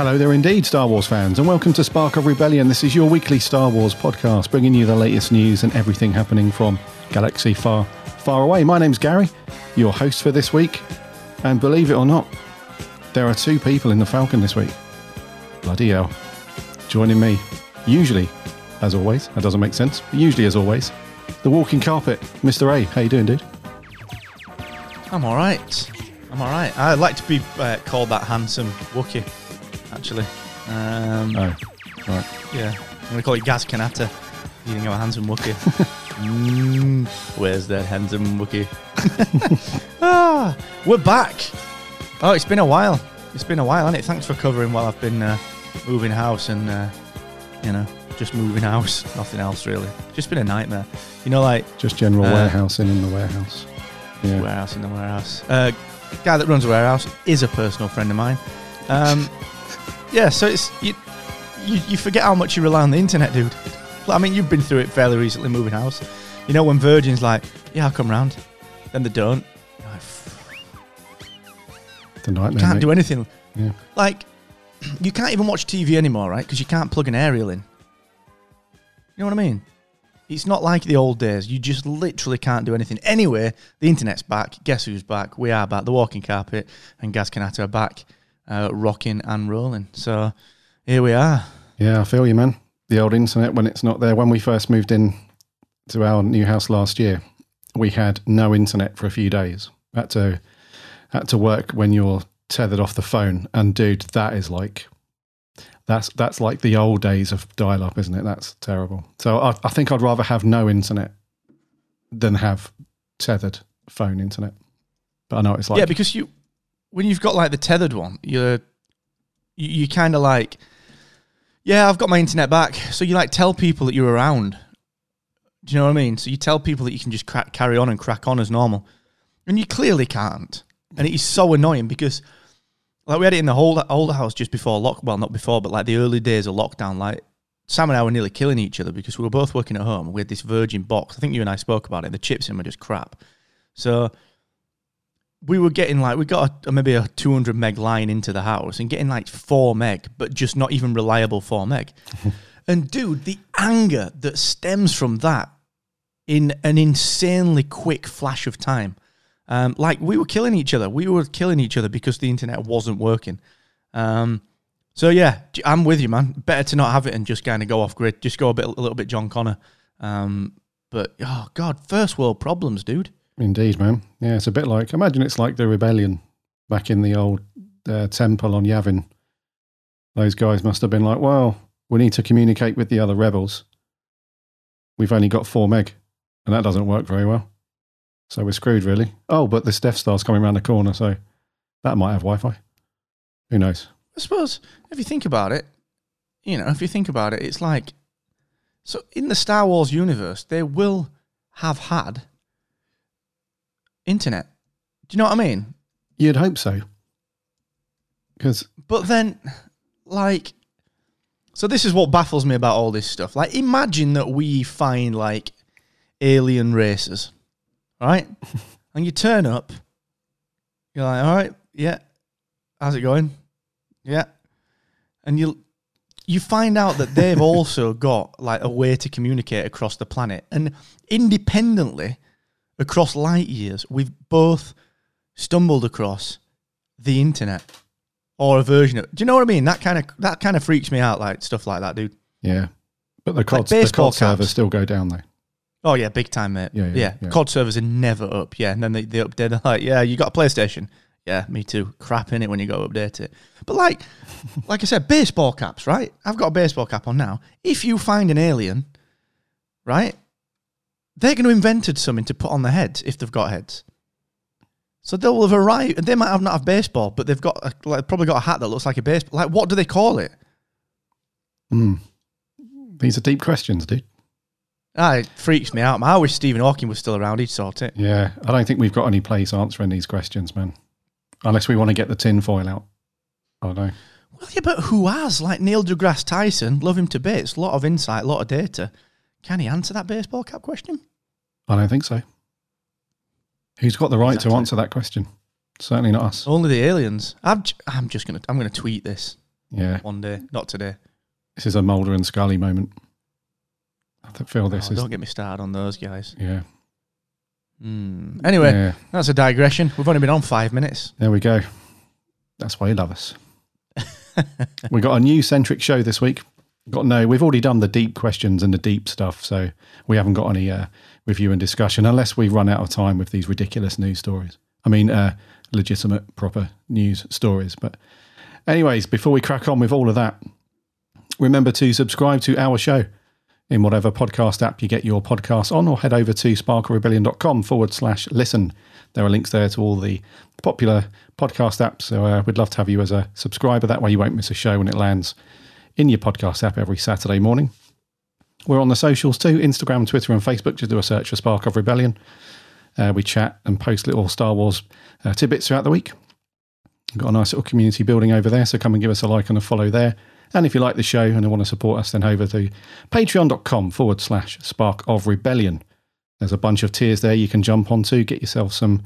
Hello there, indeed, Star Wars fans, and welcome to Spark of Rebellion. This is your weekly Star Wars podcast, bringing you the latest news and everything happening from galaxy far, far away. My name's Gary, your host for this week, and believe it or not, there are two people in the Falcon this week. Bloody hell. Joining me, usually, as always, that doesn't make sense, but usually as always, the walking carpet, Mr. A. How you doing, dude? I'm all right. I'm all right. I'd like to be uh, called that handsome Wookie, actually. Um, Oh, right. Yeah, I'm going to call you Gaz Kanata. You think I'm a handsome Wookie? mm, where's that handsome Wookie? ah, we're back. Oh, it's been a while. It's been a while, hasn't it? Thanks for covering while I've been uh, moving house and, uh, you know, just moving house. Nothing else, really. Just been a nightmare. You know, like Just general Uh, warehousing in the warehouse. Yeah. warehouse in the warehouse. Uh, guy that runs a warehouse is a personal friend of mine. Um, yeah, so it's you, you. You forget how much you rely on the internet, dude. I mean, you've been through it fairly recently, moving house. You know when Virgin's like, "Yeah, I'll come round," then they don't. You're like, The nightmare. can't mate. do anything. Yeah. Like, you can't even watch TV anymore, right? Because you can't plug an aerial in. You know what I mean? It's not like the old days. You just literally can't do anything. Anyway, the internet's back. Guess who's back? We are back. The walking carpet and Gaz Kanata are back, uh, rocking and rolling. So here we are. Yeah, I feel you, man. The old internet when it's not there. When we first moved in to our new house last year, we had no internet for a few days. Had to had to work when you're tethered off the phone. And dude, that is like that's that's like the old days of dial up, isn't it? That's terrible. So I, I think I'd rather have no internet than have tethered phone internet. But I know it's like. yeah, because you, when you've got like the tethered one, you're, you, you kind of like, yeah, I've got my internet back. So you like tell people that you're around. Do you know what I mean? So you tell people that you can just crack, carry on and crack on as normal, and you clearly can't. And it is so annoying because, like, we had it in the whole old house just before lock. Well, not before, but like the early days of lockdown. Like Sam and I were nearly killing each other because we were both working at home. We had this Virgin box. I think you and I spoke about it. The chips in were just crap. So we were getting like we got a, maybe a 200 meg line into the house and getting like 4 meg but just not even reliable 4 meg. And dude the anger that stems from that in an insanely quick flash of time. Um, like we were killing each other. We were killing each other because the internet wasn't working. Um, so yeah I'm with you man. Better to not have it and just kind of go off grid. Just go a bit a little bit john connor. Um, but oh god first world problems dude Indeed, man. Yeah, it's a bit like imagine it's like the rebellion back in the old uh, temple on Yavin. Those guys must have been like, "Well, we need to communicate with the other rebels. We've only got four meg, and that doesn't work very well. So we're screwed, really." Oh, but this Death Star's coming around the corner, so that might have Wi-Fi. Who knows? I suppose if you think about it, you know, if you think about it, it's like so in the Star Wars universe, they will have had internet. Do you know what I mean? You'd hope so, because But then, like, so this is what baffles me about all this stuff. Like, imagine that we find like alien races, right? and you turn up, you're like, all right, yeah, how's it going? Yeah, and you you find out that they've also got like a way to communicate across the planet, and independently across light years, we've both stumbled across the internet or a version of. Do you know what I mean? That kind of that kind of freaks me out, like stuff like that, dude. yeah, but the COD, the COD servers still go down though. Oh yeah, big time, mate. Yeah, Yeah, yeah, yeah. COD servers are never up. Yeah, and then they, they update. They're like, yeah, you got a PlayStation. Yeah, me too. Crap in it when you go update it. But like, like I said, baseball caps, right? I've got a baseball cap on now. If you find an alien, right, they're going to invented something to put on their heads if they've got heads. So they'll have arrived. They might have not have baseball, but they've got a, like probably got a hat that looks like a baseball. Like, what do they call it? These are deep questions, dude. Ah, it freaks me out. I wish Stephen Hawking was still around. He'd sort it. Yeah, I don't think we've got any place answering these questions, man. Unless we want to get the tin foil out. I don't know. Well, yeah, but who has? Like Neil deGrasse Tyson, love him to bits. A lot of insight, a lot of data. Can he answer that baseball cap question? I don't think so. Who's got the right Exactly. to answer that question? Certainly not us. Only the aliens. I'm, j- I'm just gonna, I'm gonna tweet this Yeah, one day, not today. this is a Mulder and Scully moment. I feel this Oh, is. don't get me started on those guys. Yeah. Hmm. Anyway, Yeah. that's a digression. We've only been on five minutes. There we go. That's why you love us. we got a new centric show this week. Got no, we've already done the deep questions and the deep stuff, so we haven't got any uh, review and discussion unless we run out of time with these ridiculous news stories. I mean, uh, legitimate, proper news stories. But, anyways, before we crack on with all of that, remember to subscribe to our show in whatever podcast app you get your podcasts on, or head over to sparkofrebellion.com forward slash listen. There are links there to all the popular podcast apps. So uh, we'd love to have you as a subscriber. That way you won't miss a show when it lands in your podcast app every Saturday morning. We're on the socials too Instagram, Twitter, and Facebook. Just do a search for Spark of Rebellion. Uh, we chat and post little Star Wars uh, tidbits throughout the week. We've got a nice little community building over there, so come and give us a like and a follow there. And if you like the show and want to support us, then over to patreon.com forward slash spark of rebellion. There's a bunch of tiers there you can jump onto, get yourself some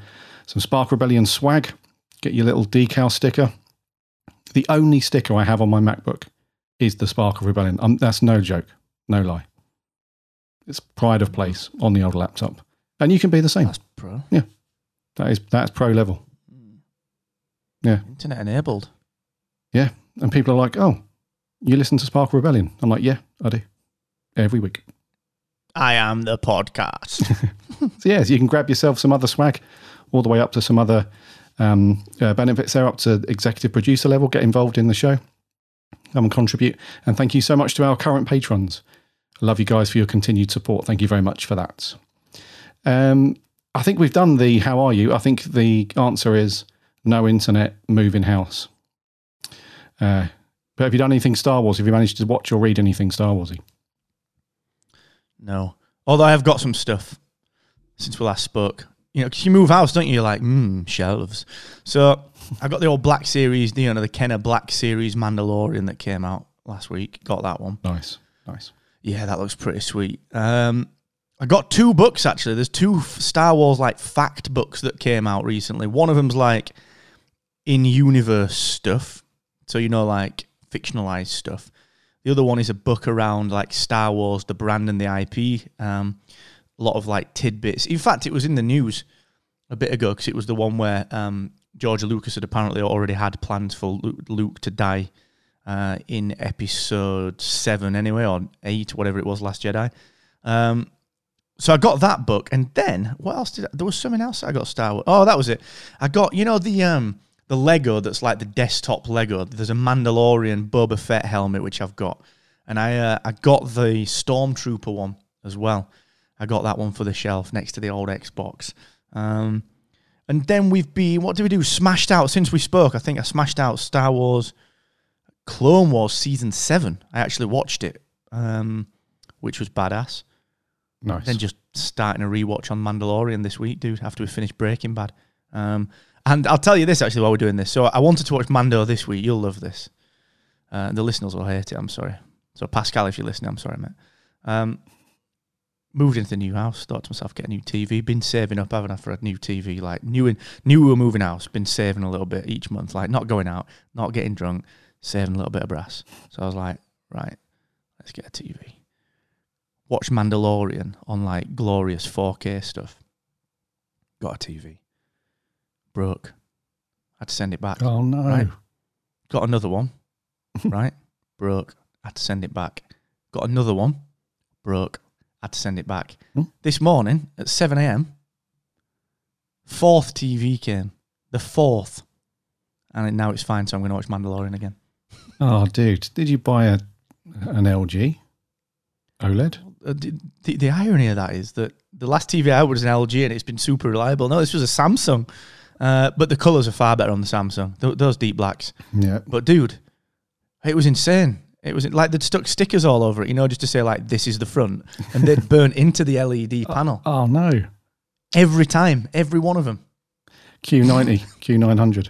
some Spark Rebellion swag, get your little decal sticker. The only sticker I have on my MacBook is the Spark of Rebellion. Um, that's no joke, no lie. It's pride of place on the old laptop. And you can be the same. That's pro. Yeah, that is that's pro level. Yeah. Internet enabled. Yeah. And people are like, oh, you listen to Spark Rebellion? I'm like, yeah, I do. Every week. I am the podcast. So, yeah, so you can grab yourself some other swag all the way up to some other um, uh, benefits there, up to executive producer level. Get involved in the show. Come and contribute. And thank you so much to our current patrons. I love you guys for your continued support. Thank you very much for that. Um, I think we've done the how are you? I think the answer is no internet, move in house. Uh, but have you done anything Star Wars? Have you managed to watch or read anything Star Warsy? no. Although I have got some stuff since we last spoke. You know, 'cause you move house, don't you? You're like, hmm, shelves. So I got the old Black Series, you know, the Kenner Black Series Mandalorian that came out last week. Got that one. Nice, nice. Yeah, that looks pretty sweet. Um, I got two books actually. There's two Star Wars like fact books that came out recently. One of them's like in universe stuff, so you know like fictionalized stuff. The other one is a book around like Star Wars, the brand and the IP. Um, a lot of like tidbits. In fact, it was in the news a bit ago because it was the one where um, George Lucas had apparently already had plans for Luke, to die uh, in episode seven, anyway, or eight, whatever it was, Last Jedi. Um, so I got that book, and then what else did I, there was something else I got Star Wars? Oh, that was it. I got you know the um the Lego that's like the desktop Lego. There's a Mandalorian Boba Fett helmet which I've got, and I uh, I got the Stormtrooper one as well. I got that one for the shelf next to the old Xbox. Um, and then we've been what do we do? Smashed out since we spoke. I think I smashed out Star Wars Clone Wars season seven. I actually watched it, um, which was badass. Nice. Then just starting a rewatch on Mandalorian this week, dude, after we finished Breaking Bad. Um, and I'll tell you this actually while we're doing this. So I wanted to watch Mando this week. You'll love this. Uh, the listeners will hate it. I'm sorry. So Pascal, if you're listening, I'm sorry, mate. Um, moved into the new house. Thought to myself, get a new TV. Been saving up, haven't I, for a new TV? Like new in knew we were moving house. Been saving a little bit each month. Like not going out, not getting drunk, saving a little bit of brass. So I was like, right, let's get a TV watch Mandalorian on like glorious 4K stuff. Got a TV. Broke. Had to send it back. oh no. Right. Got another one. right? Broke. Had to send it back. Got another one. Broke. Had to send it back. Hmm. This morning at 7 a.m., fourth TV came. The fourth. and now it's fine. So I'm going to watch Mandalorian again. Oh, dude, did you buy a an LG OLED? Uh, the, the, the irony of that is that the last TV I had was an LG and it's been super reliable. No, this was a Samsung, uh, but the colours are far better on the Samsung. Th- those deep blacks. Yeah. But dude, it was insane. It was like they'd stuck stickers all over it, you know, just to say like this is the front, and they'd burn into the LED panel Oh no. every time, every one of them. Q90, Q900.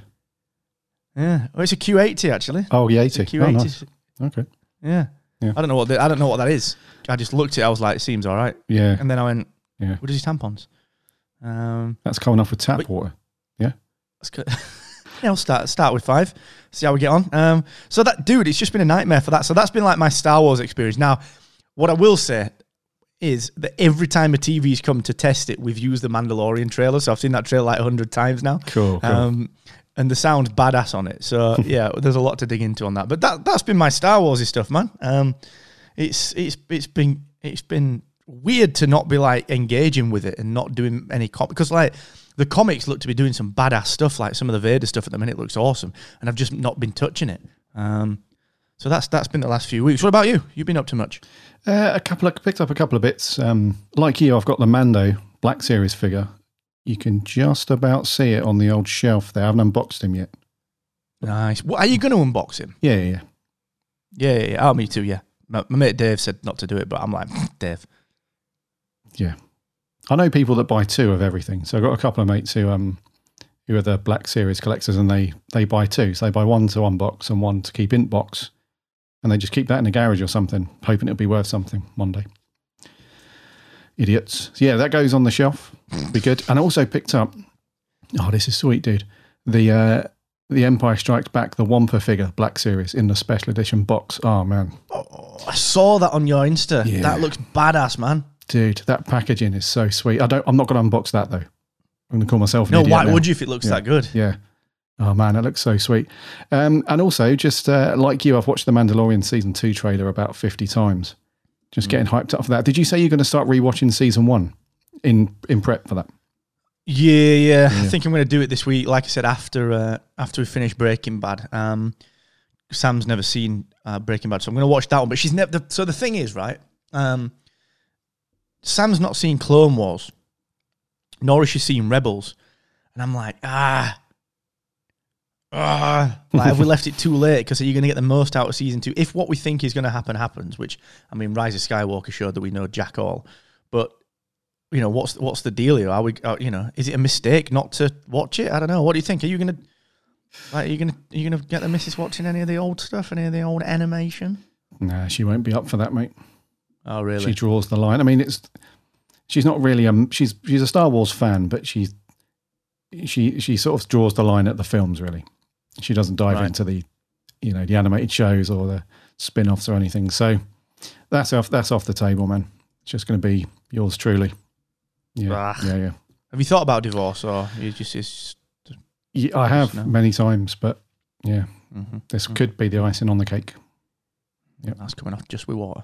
Yeah, oh, it's a Q80 actually. Oh, a 80. Q80. Oh, nice. Okay. Yeah. Yeah. I don't know what the, I don't know what that is. I just looked at it. I was like, it seems all right, Yeah. and then I went, Yeah. what is his tampons? Um, That's coming off with tap water. Let's go. yeah, I'll start start with five. See how we get on. Um, so that dude, it's just been a nightmare for that. So that's been like my Star Wars experience. Now, what I will say is that every time a TV's come to test it, we've used the Mandalorian trailer. So I've seen that trailer like hundred times now. Cool. cool. Um, and the sound's badass on it. So yeah, there's a lot to dig into on that. But that that's been my Star Warsy stuff, man. Um, it's it's it's been it's been weird to not be like engaging with it and not doing any com because like the comics look to be doing some badass stuff, like some of the Vader stuff at the minute looks awesome, and I've just not been touching it. Um, so that's that's been the last few weeks. What about you? You've been up to much? Uh, a couple of picked up a couple of bits. Um, like you, I've got the Mando Black Series figure. You can just about see it on the old shelf there. I haven't unboxed him yet. Nice. What, are you going to unbox him? Yeah, yeah, yeah. Yeah, yeah, yeah. Oh, me too. Yeah. My, my mate Dave said not to do it, but I'm like Dave. I know people that buy two of everything. So I've got a couple of mates who um who are the Black Series collectors, and they they buy two. So they buy one to unbox and one to keep in box, and they just keep that in the garage or something, hoping it'll be worth something one day. Idiots. So yeah, that goes on the shelf. Be good. And I also picked up. Oh, this is sweet, dude. The uh, the Empire Strikes Back, the Wampa figure, Black Series in the special edition box. Oh man, Oh, I saw that on your Insta. Yeah. That looks badass, man. Dude, that packaging is so sweet. I don't. I'm not going to unbox that though. I'm going to call myself. An No, why now. would you if it looks Yeah. that good? Yeah. Oh man, it looks so sweet. Um, and also, just uh, like you, I've watched the Mandalorian season two trailer about fifty times. Just getting hyped up for that. Did you say you're going to start rewatching season one in in prep for that? Yeah, yeah. I think I'm going to do it this week. Like I said, after uh, after we finish Breaking Bad. Um, Sam's never seen uh, Breaking Bad, so I'm going to watch that one. But she's never. So the thing is, right? Um, Sam's not seen Clone Wars, nor has she seen Rebels, and I'm like, ah, ah. Like, have we left it too late? Because are you going to get the most out of season two? If what we think is going to happen happens, which I mean, Rise of Skywalker showed that we know Jack all, but you know what's what's the deal here? Are we, are, you know, is it a mistake not to watch it? I don't know. What do you think? Are you gonna, like, are you gonna, are you gonna get the missus watching any of the old stuff, any of the old animation? Nah, she won't be up for that, mate. Oh, really? She draws the line. I mean, it's she's not really um she's she's a Star Wars fan, but she she she sort of draws the line at the films. Really, she doesn't dive Right. into the you know the animated shows or the spin-offs or anything. So that's off that's off the table, man. It's just going to be yours truly. Yeah, Ah. yeah, yeah. Have you thought about divorce, or you just it's, Yeah, I have No. many times, but yeah, mhm. this could be the icing on the cake. Yeah, that's coming off just with water?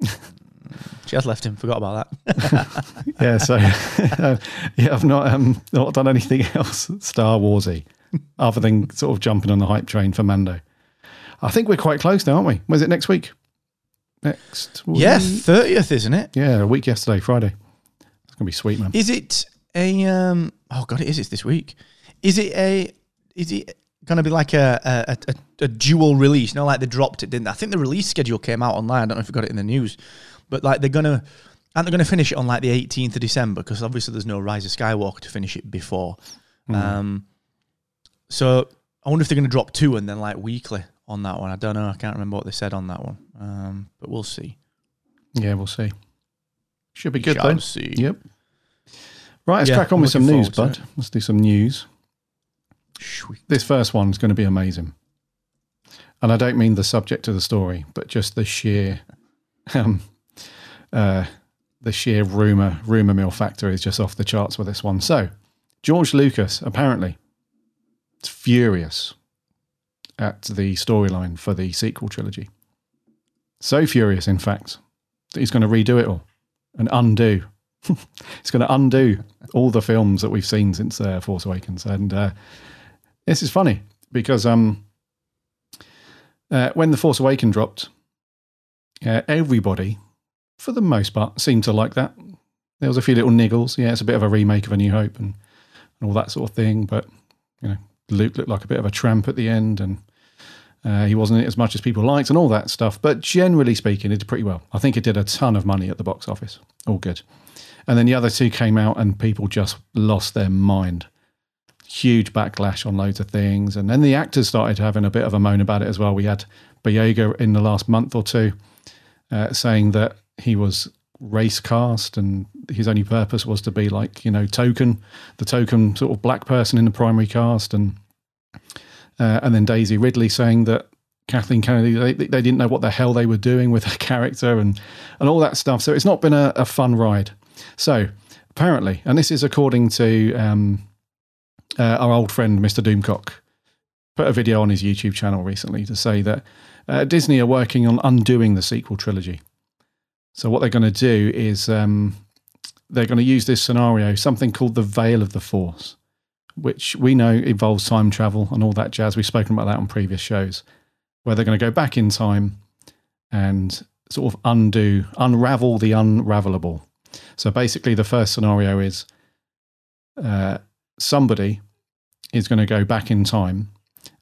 she has left him. Forgot about that. yeah, so yeah, I've not um, not done anything else Star Warsy other than sort of jumping on the hype train for Mando. I think we're quite close now, aren't we? When's it next week? Next week? yeah, thirtieth, isn't it? yeah, a week yesterday, Friday. It's gonna be sweet, man. Is it a um? Oh god, it is. It's this week. Is it a? Is it going to be like a a, a a dual release? No, like they dropped it, didn't they? I think the release schedule came out online. I don't know if you got it in the news, but like they're gonna. Aren't they going to finish it on like the 18th of December? Because obviously there's no Rise of Skywalker to finish it before. Um, so I wonder if they're going to drop two and then like weekly on that one. I don't know. I can't remember what they said on that one. Um, but we'll see. Yeah, we'll see. Should be good Shall though. see. Yep. Right, let's Yeah, crack on I'm with some news, bud. Let's do some news. This first one's going to be amazing. And I don't mean the subject of the story, but just the sheer um uh the sheer rumor rumor mill factor is just off the charts with this one. So, George Lucas apparently is furious at the storyline for the sequel trilogy. So furious, in fact, that he's going to redo it all and undo. he's going to undo all the films that we've seen since uh, Force Awakens. And uh, this is funny because um, uh, when the Force Awaken dropped, uh, everybody, for the most part, seemed to like that. There was a few little niggles. Yeah, it's a bit of a remake of A New Hope and, and all that sort of thing. But you know, Luke looked like a bit of a tramp at the end, and uh, he wasn't as much as people liked, and all that stuff. But generally speaking, it did pretty well. I think it did a ton of money at the box office. All good. And then the other two came out, and people just lost their mind. Huge backlash on loads of things, and then the actors started having a bit of a moan about it as well. We had Boyega in the last month or two uh, saying that he was race cast and his only purpose was to be like you know token the token sort of black person in the primary cast. And uh, and then daisy ridley saying that kathleen kennedy they, they didn't know what the hell they were doing with her character and and all that stuff. So it's not been a, a fun ride. So apparently and this is according to um, uh, our old friend mr doomcock put a video on his youtube channel recently to say that uh, disney are working on undoing the sequel trilogy so what they're going to do is um, they're going to use this scenario, something called the Veil of the Force, which we know involves time travel and all that jazz. We've spoken about that on previous shows, where they're going to go back in time and sort of undo, unravel the unravelable. So basically, the first scenario is uh, somebody is going to go back in time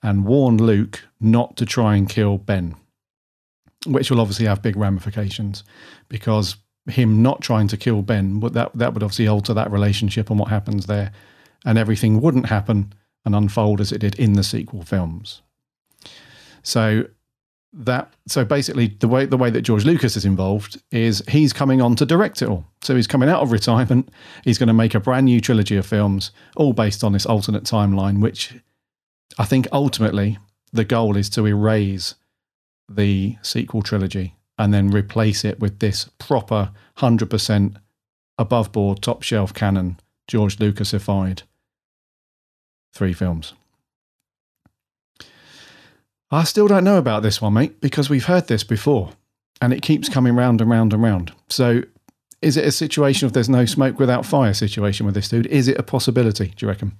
and warn Luke not to try and kill Ben which will obviously have big ramifications because him not trying to kill Ben, but that that would obviously alter that relationship and what happens there, and everything wouldn't happen and unfold as it did in the sequel films. So that so basically the way the way that George Lucas is involved is he's coming on to direct it all. So he's coming out of retirement. He's going to make a brand new trilogy of films, all based on this alternate timeline, which I think ultimately the goal is to erase the sequel trilogy and then replace it with this proper 100% above board, top shelf canon, George Lucasified three films. I still don't know about this one, mate, because we've heard this before and it keeps coming round and round and round. So, is it a situation of there's no smoke without fire situation with this dude? Is it a possibility, do you reckon?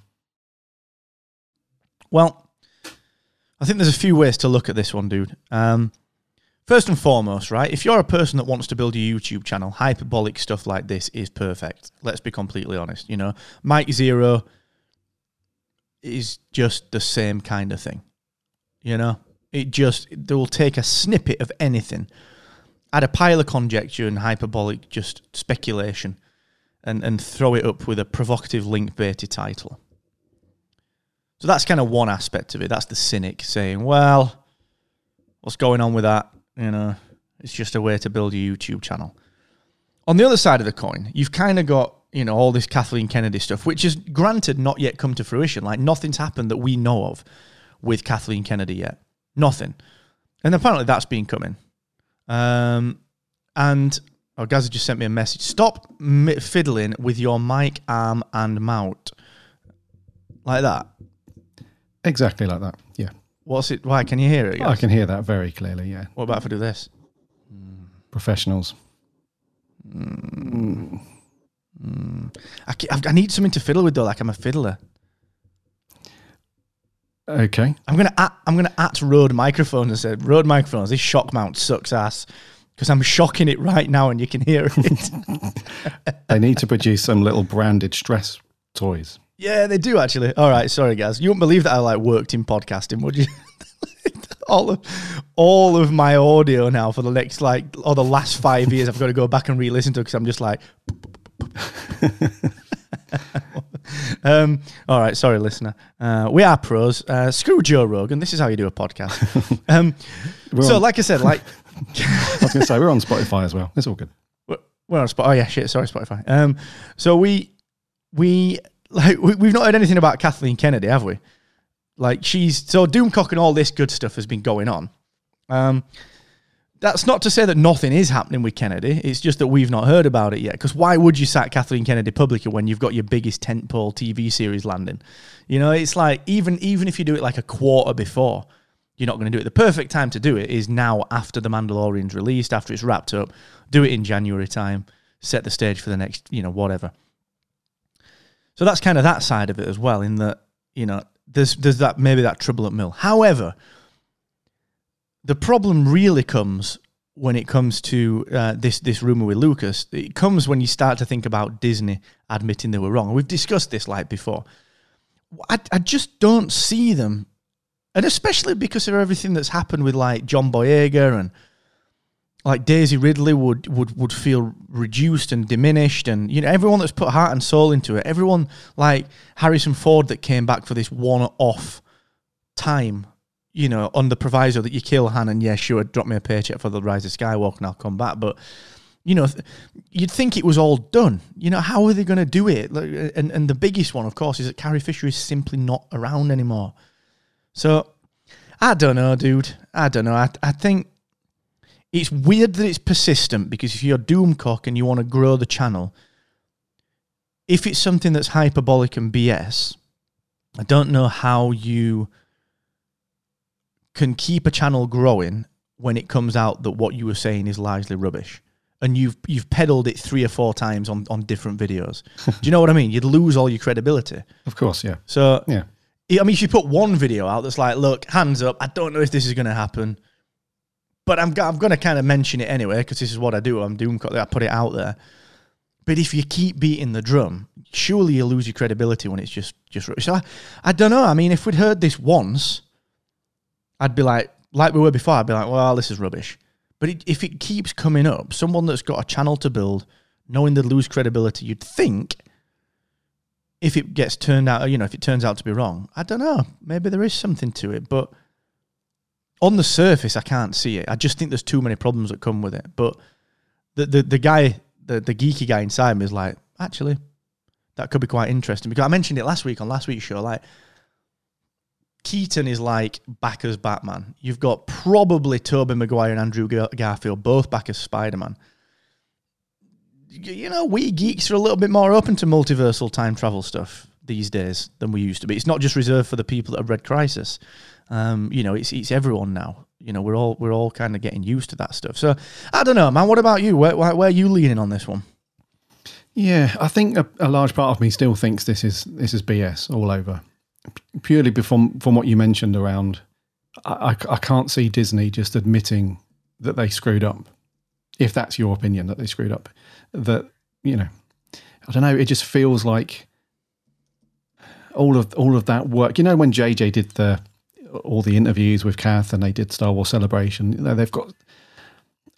Well, I think there's a few ways to look at this one, dude. Um, first and foremost, right? If you're a person that wants to build a YouTube channel, hyperbolic stuff like this is perfect. Let's be completely honest. You know, Mike Zeroh is just the same kind of thing. You know, it just they will take a snippet of anything, add a pile of conjecture and hyperbolic just speculation, and and throw it up with a provocative link baited title. So that's kind of one aspect of it. That's the cynic saying, well, what's going on with that? You know, it's just a way to build a YouTube channel. On the other side of the coin, you've kind of got, you know, all this Kathleen Kennedy stuff, which is granted not yet come to fruition. Like nothing's happened that we know of with Kathleen Kennedy yet. Nothing. And apparently that's been coming. Um, and oh, Gazza just sent me a message. Stop fiddling with your mic, arm, and mount. Like that. Exactly like that. Yeah. What's it? Why can you hear it? I can hear that very clearly. Yeah. What about if I do this? Professionals. I, I need something to fiddle with though. Like I'm a fiddler. Okay. I'm gonna at, I'm gonna at Rode microphones and say Rode microphones. This shock mount sucks ass because I'm shocking it right now and you can hear it. they need to produce some little branded stress toys. Yeah, they do actually. All right, sorry guys. You wouldn't believe that I like worked in podcasting, would you? all of all of my audio now for the next like or the last five years, I've got to go back and re-listen to because I'm just like. um, all right, sorry, listener. Uh, we are pros. Uh, screw Joe Rogan. This is how you do a podcast. Um, so, on- like I said, like I was going to say we're on Spotify as well. It's all good. we're we're on Spotify. Oh yeah, shit. Sorry, Spotify. Um, so we we like we, we've not heard anything about Kathleen Kennedy, have we? Like she's so Doomcock and all this good stuff has been going on. Um, that's not to say that nothing is happening with Kennedy. It's just that we've not heard about it yet. Because why would you sack Kathleen Kennedy publicly when you've got your biggest tentpole TV series landing? You know, it's like even even if you do it like a quarter before, you're not going to do it. The perfect time to do it is now after the Mandalorian's released, after it's wrapped up. Do it in January time. Set the stage for the next, you know, whatever. So that's kind of that side of it as well. In that, you know, there's there's that maybe that trouble at mill. However, the problem really comes when it comes to uh, this this rumor with Lucas. It comes when you start to think about Disney admitting they were wrong. We've discussed this like before. I, I just don't see them, and especially because of everything that's happened with like John Boyega and like Daisy Ridley would would would feel reduced and diminished, and you know everyone that's put heart and soul into it, everyone like Harrison Ford that came back for this one-off time, you know, on the proviso that you kill Han and yeah, sure, drop me a paycheck for the Rise of Skywalker and I'll come back, but you know, th- you'd think it was all done. You know, how are they going to do it? Like, and and the biggest one, of course, is that Carrie Fisher is simply not around anymore. So I don't know, dude. I don't know. I I think it's weird that it's persistent because if you're Doomcock and you want to grow the channel, if it's something that's hyperbolic and BS, I don't know how you can keep a channel growing when it comes out that what you were saying is largely rubbish. And you've you've peddled it three or four times on, on different videos. Do you know what I mean? You'd lose all your credibility. Of course, yeah. So Yeah. I mean, if you put one video out that's like, look, hands up, I don't know if this is going to happen, but I'm, I'm going to kind of mention it anyway because this is what I do. I'm doing, I put it out there. But if you keep beating the drum, surely you lose your credibility when it's just just. So I, I don't know. I mean, if we'd heard this once, I'd be like, like we were before. I'd be like, well, this is rubbish. But it, if it keeps coming up, someone that's got a channel to build, knowing they lose credibility, you'd think if it gets turned out, you know, if it turns out to be wrong, I don't know. Maybe there is something to it, but on the surface, I can't see it. I just think there's too many problems that come with it. But the the, the guy, the, the geeky guy inside me is like, actually, that could be quite interesting because I mentioned it last week on last week's show. Like, Keaton is like back as Batman. You've got probably Tobey Maguire and Andrew Gar- Garfield both back as Spider Man you know, we geeks are a little bit more open to multiversal time travel stuff these days than we used to be. It's not just reserved for the people that have read Crisis. Um, you know, it's it's everyone now. You know, we're all we're all kind of getting used to that stuff. So I don't know, man. What about you? Where where, where are you leaning on this one? Yeah, I think a, a large part of me still thinks this is this is BS all over. Purely from from what you mentioned around, I, I, I can't see Disney just admitting that they screwed up. If that's your opinion that they screwed up, that you know, I don't know. It just feels like all of all of that work. You know, when JJ did the all the interviews with Kath and they did Star Wars Celebration, they've got.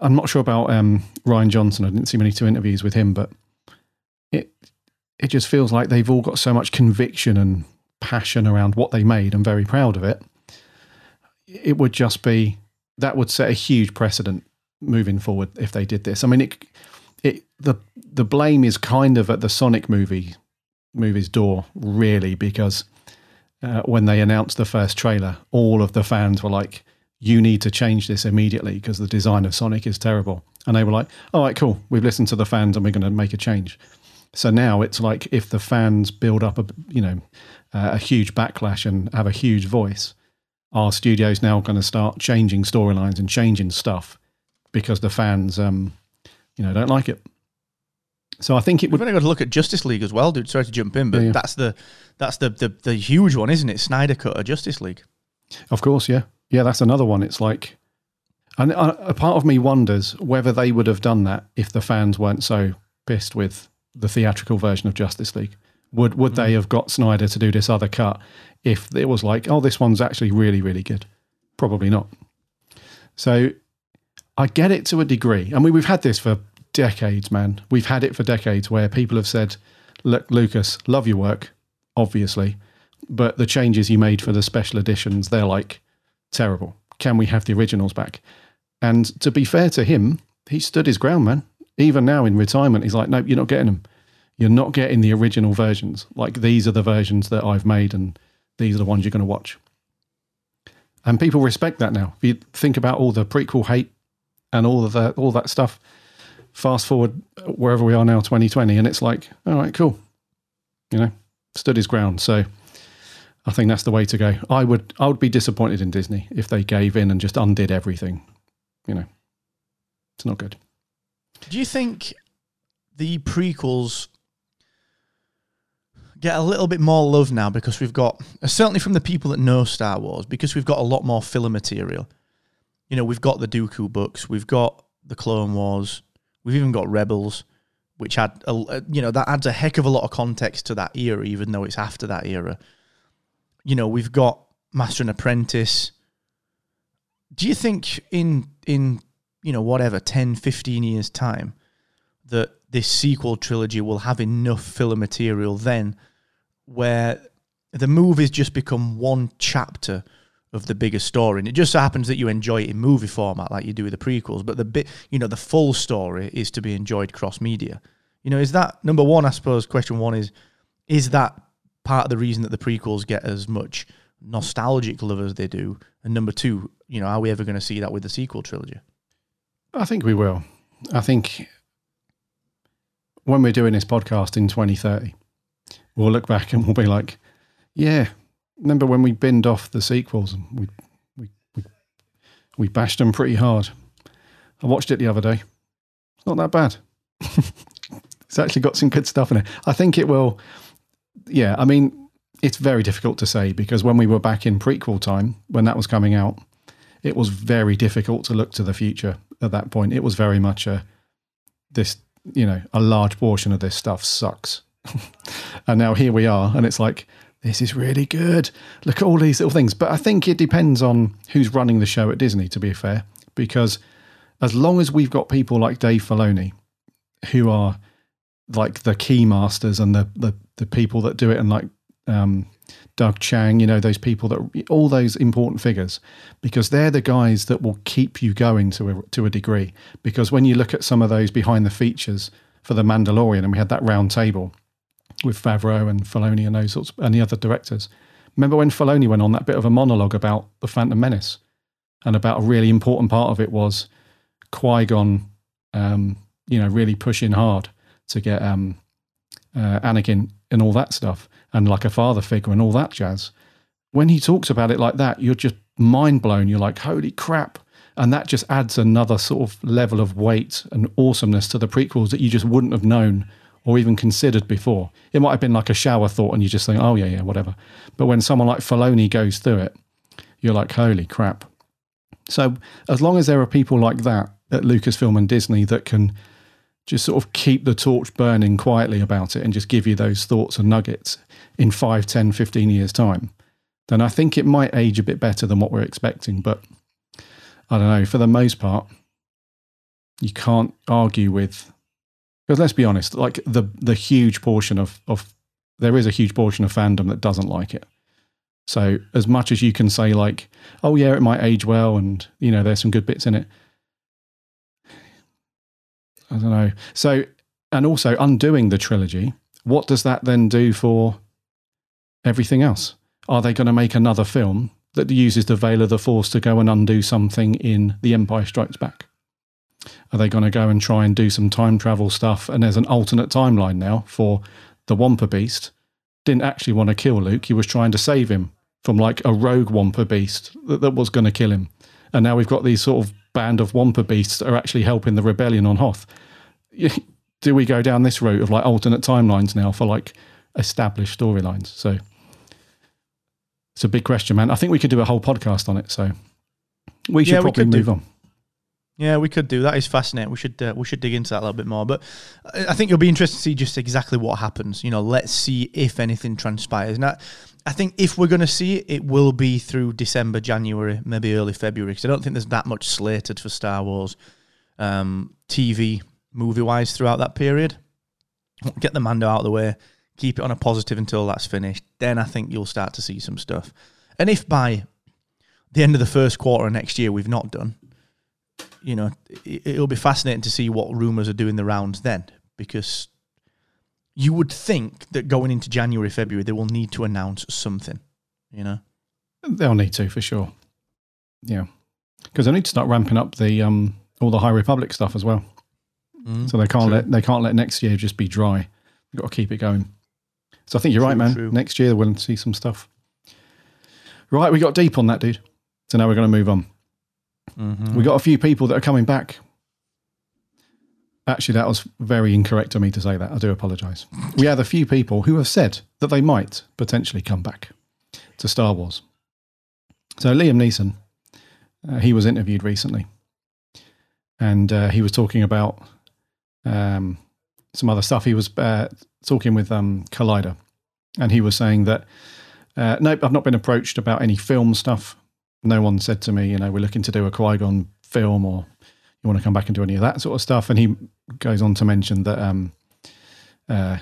I'm not sure about um, Rian Johnson. I didn't see many two interviews with him, but it it just feels like they've all got so much conviction and passion around what they made. I'm very proud of it. It would just be that would set a huge precedent moving forward if they did this. I mean, it it the the blame is kind of at the Sonic movie movie's door, really, because uh, when they announced the first trailer, all of the fans were like, "You need to change this immediately because the design of Sonic is terrible." And they were like, "All right, cool. We've listened to the fans and we're going to make a change." So now it's like if the fans build up a you know uh, a huge backlash and have a huge voice, our studio's now going to start changing storylines and changing stuff because the fans um, you know don't like it. So I think it We've only got to look at Justice League as well, dude. Sorry to jump in, but Yeah, yeah. that's the that's the, the the huge one, isn't it? Snyder cut of Justice League. Of course, yeah, yeah. That's another one. It's like, and a a part of me wonders whether they would have done that if the fans weren't so pissed with the theatrical version of Justice League. Would would they mm. have got Snyder to do this other cut if it was like, oh, this one's actually really really good? Probably not. So I get it to a degree. I mean, we've had this for decades, man. We've had it for decades where people have said, look, Lucas, love your work, obviously, but the changes you made for the special editions, they're like terrible. Can we have the originals back? And to be fair to him, he stood his ground, man. Even now in retirement, he's like, nope, you're not getting them. You're not getting the original versions. Like, these are the versions that I've made, and these are the ones you're going to watch. And people respect that now. If you think about all the prequel hate and all of that, all that stuff, fast forward wherever we are now, 2020, and it's like, all right, cool. You know, stood his ground. So I think that's the way to go. I would, I would be disappointed in Disney if they gave in and just undid everything. You know, it's not good. Do you think the prequels get a little bit more love now because we've got uh, certainly from the people that know Star Wars because we've got a lot more filler material. You know, we've got the Dooku books, we've got the Clone Wars, we've even got Rebels, which had a, a- you know that adds a heck of a lot of context to that era, even though it's after that era. You know, we've got Master and Apprentice. Do you think in in you know whatever 10 15 years time that this sequel trilogy will have enough filler material then where the movies just become one chapter of the bigger story. And it just so happens that you enjoy it in movie format like you do with the prequels but the bit you know the full story is to be enjoyed cross media you know is that number one i suppose question one is is that part of the reason that the prequels get as much nostalgic love as they do? And number two you know are we ever going to see that with the sequel trilogy? I think we will. I think when we're doing this podcast in 2030, we'll look back and we'll be like, yeah, remember when we binned off the sequels and we, we, we, we bashed them pretty hard. I watched it the other day. It's not that bad. it's actually got some good stuff in it. I think it will. Yeah, I mean, it's very difficult to say because when we were back in prequel time, when that was coming out, it was very difficult to look to the future at that point. It was very much a this, you know, a large portion of this stuff sucks. and now here we are, and it's like, this is really good. Look at all these little things. But I think it depends on who's running the show at Disney, to be fair, because as long as we've got people like Dave Filoni, who are like the key masters and the the, the people that do it, and like um, Doug Chiang, you know, those people that all those important figures, because they're the guys that will keep you going to a, to a degree. Because when you look at some of those behind the features for the Mandalorian, and we had that round table with Favreau and Filoni and those sorts and the other directors. Remember when Filoni went on that bit of a monologue about the Phantom Menace, and about a really important part of it was Qui Gon, um, you know, really pushing hard to get um, uh, Anakin and all that stuff, and like a father figure and all that jazz. When he talks about it like that, you're just mind blown. You're like, holy crap. And that just adds another sort of level of weight and awesomeness to the prequels that you just wouldn't have known or even considered before. It might have been like a shower thought and you just think, oh, yeah, yeah, whatever. But when someone like Filoni goes through it, you're like, holy crap. So as long as there are people like that at Lucasfilm and Disney that can just sort of keep the torch burning quietly about it and just give you those thoughts and nuggets in 5, 10, 15 years' time, then I think it might age a bit better than what we're expecting. But I don't know, for the most part, you can't argue with because let's be honest, like the the huge portion of of there is a huge portion of fandom that doesn't like it. So as much as you can say like, oh yeah, it might age well, and you know there's some good bits in it. I don't know. So and also undoing the trilogy, what does that then do for everything else? Are they going to make another film that uses the veil of the Force to go and undo something in The Empire Strikes Back? Are they going to go and try and do some time travel stuff? And there's an alternate timeline now for the Wampa Beast. Didn't actually want to kill Luke. He was trying to save him from like a rogue Wampa Beast that, that was going to kill him. And now we've got these sort of band of Wampa Beasts that are actually helping the rebellion on Hoth. Do we go down this route of like alternate timelines now for like established storylines? So it's a big question, man. I think we could do a whole podcast on it. So we should Yeah, we probably do. move on. Yeah, we could do that. Is fascinating. We should uh, we should dig into that a little bit more. But I think you'll be interested to see just exactly what happens. You know, let's see if anything transpires. Now, I think if we're going to see it, it will be through December, January, maybe early February. Because I don't think there's that much slated for Star Wars um, TV movie wise throughout that period. Get the Mando out of the way, keep it on a positive until that's finished. Then I think you'll start to see some stuff. And if by the end of the first quarter of next year we've not done, you know, it, it'll be fascinating to see what rumors are doing the rounds then, because you would think that going into January, February, they will need to announce something. You know, They'll need to for sure. Yeah, because they need to start ramping up the um all the High Republic stuff as well. Mm, So they can't true. let they can't let next year just be dry. You've got to keep it going. So I think you're right, man. true. Next year we'll see some stuff. Right, we got deep on that, dude. So now we're going to move on. Mhm. We got a few people that are coming back. Actually, that was very incorrect of me to say that. I do apologise. We had a few people who have said that they might potentially come back to Star Wars. So Liam Neeson, uh, he was interviewed recently, and uh, he was talking about um, some other stuff. He was uh, talking with um, Collider, and he was saying that uh, nope, I've not been approached about any film stuff. No one said to me, you know, we're looking to do a Qui Gon film or you want to come back and do any of that sort of stuff. And he goes on to mention that um, uh,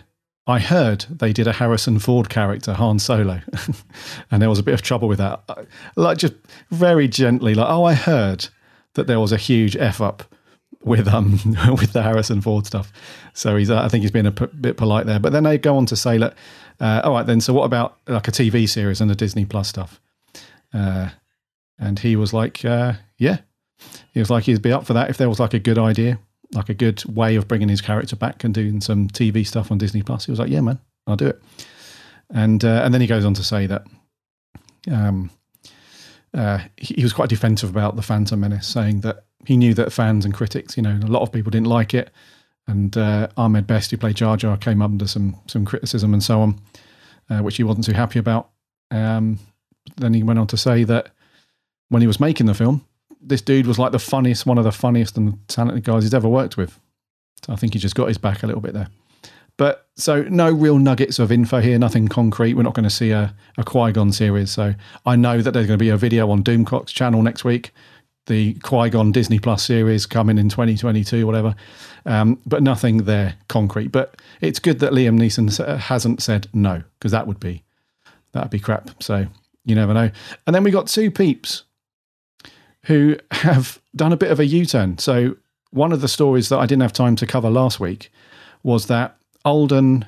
I heard they did a Harrison Ford character, Han Solo, and there was a bit of trouble with that. Like just very gently, like, oh, I heard that there was a huge f up with um with the Harrison Ford stuff. So he's, uh, I think he's been a p- bit polite there. But then they go on to say that, uh, all right, then. So what about like a TV series and the Disney Plus stuff? Uh, and he was like, uh, yeah, he was like, he'd be up for that if there was like a good idea, like a good way of bringing his character back and doing some TV stuff on Disney Plus. He was like, yeah, man, I'll do it. And uh, and then he goes on to say that um, uh, he, he was quite defensive about the Phantom Menace, saying that he knew that fans and critics, you know, a lot of people didn't like it. And uh, Ahmed Best, who played Jar Jar, came under some some criticism and so on, uh, which he wasn't too happy about. Um, then he went on to say that when he was making the film, this dude was like the funniest, one of the funniest and talented guys he's ever worked with. So I think he just got his back a little bit there. But so no real nuggets of info here, nothing concrete. We're not going to see a, a Qui Gon series. So I know that there's going to be a video on Doomcock's channel next week, the Qui Gon Disney Plus series coming in 2022, whatever. Um, but nothing there concrete. But it's good that Liam Neeson hasn't said no because that would be that would be crap. So you never know. And then we got two peeps who have done a bit of a U turn. So, one of the stories that I didn't have time to cover last week was that Alden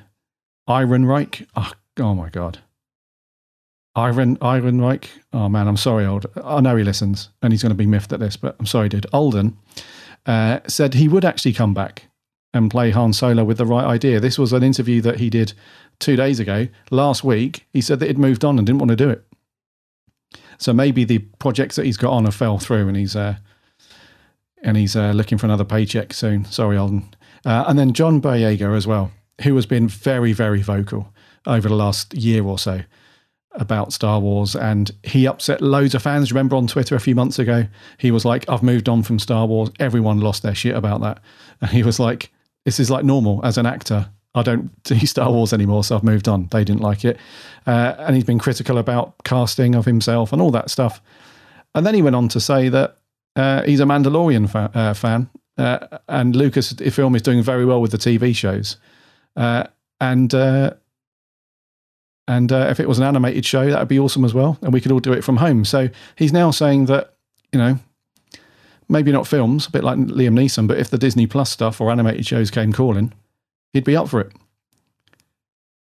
Ehrenreich, oh, oh my God. Iron Ehrenreich, oh man, I'm sorry, old. I know he listens and he's going to be miffed at this, but I'm sorry, dude. Alden uh, said he would actually come back and play Han Solo with the right idea. This was an interview that he did two days ago. Last week, he said that he'd moved on and didn't want to do it. So maybe the projects that he's got on have fell through, and he's uh, and he's uh, looking for another paycheck soon. Sorry, Alden. Uh, and then John Boyega as well, who has been very, very vocal over the last year or so about Star Wars, and he upset loads of fans. Remember on Twitter a few months ago, he was like, "I've moved on from Star Wars." Everyone lost their shit about that, and he was like, "This is like normal as an actor." I don't do Star Wars anymore, so I've moved on. They didn't like it. Uh, and he's been critical about casting of himself and all that stuff. And then he went on to say that uh, he's a Mandalorian fa- uh, fan, uh, and Lucasfilm is doing very well with the TV shows. Uh, and uh, and if it was an animated show, that would be awesome as well, and we could all do it from home. So he's now saying that you know maybe not films, a bit like Liam Neeson, but if the Disney Plus stuff or animated shows came calling, he'd be up for it.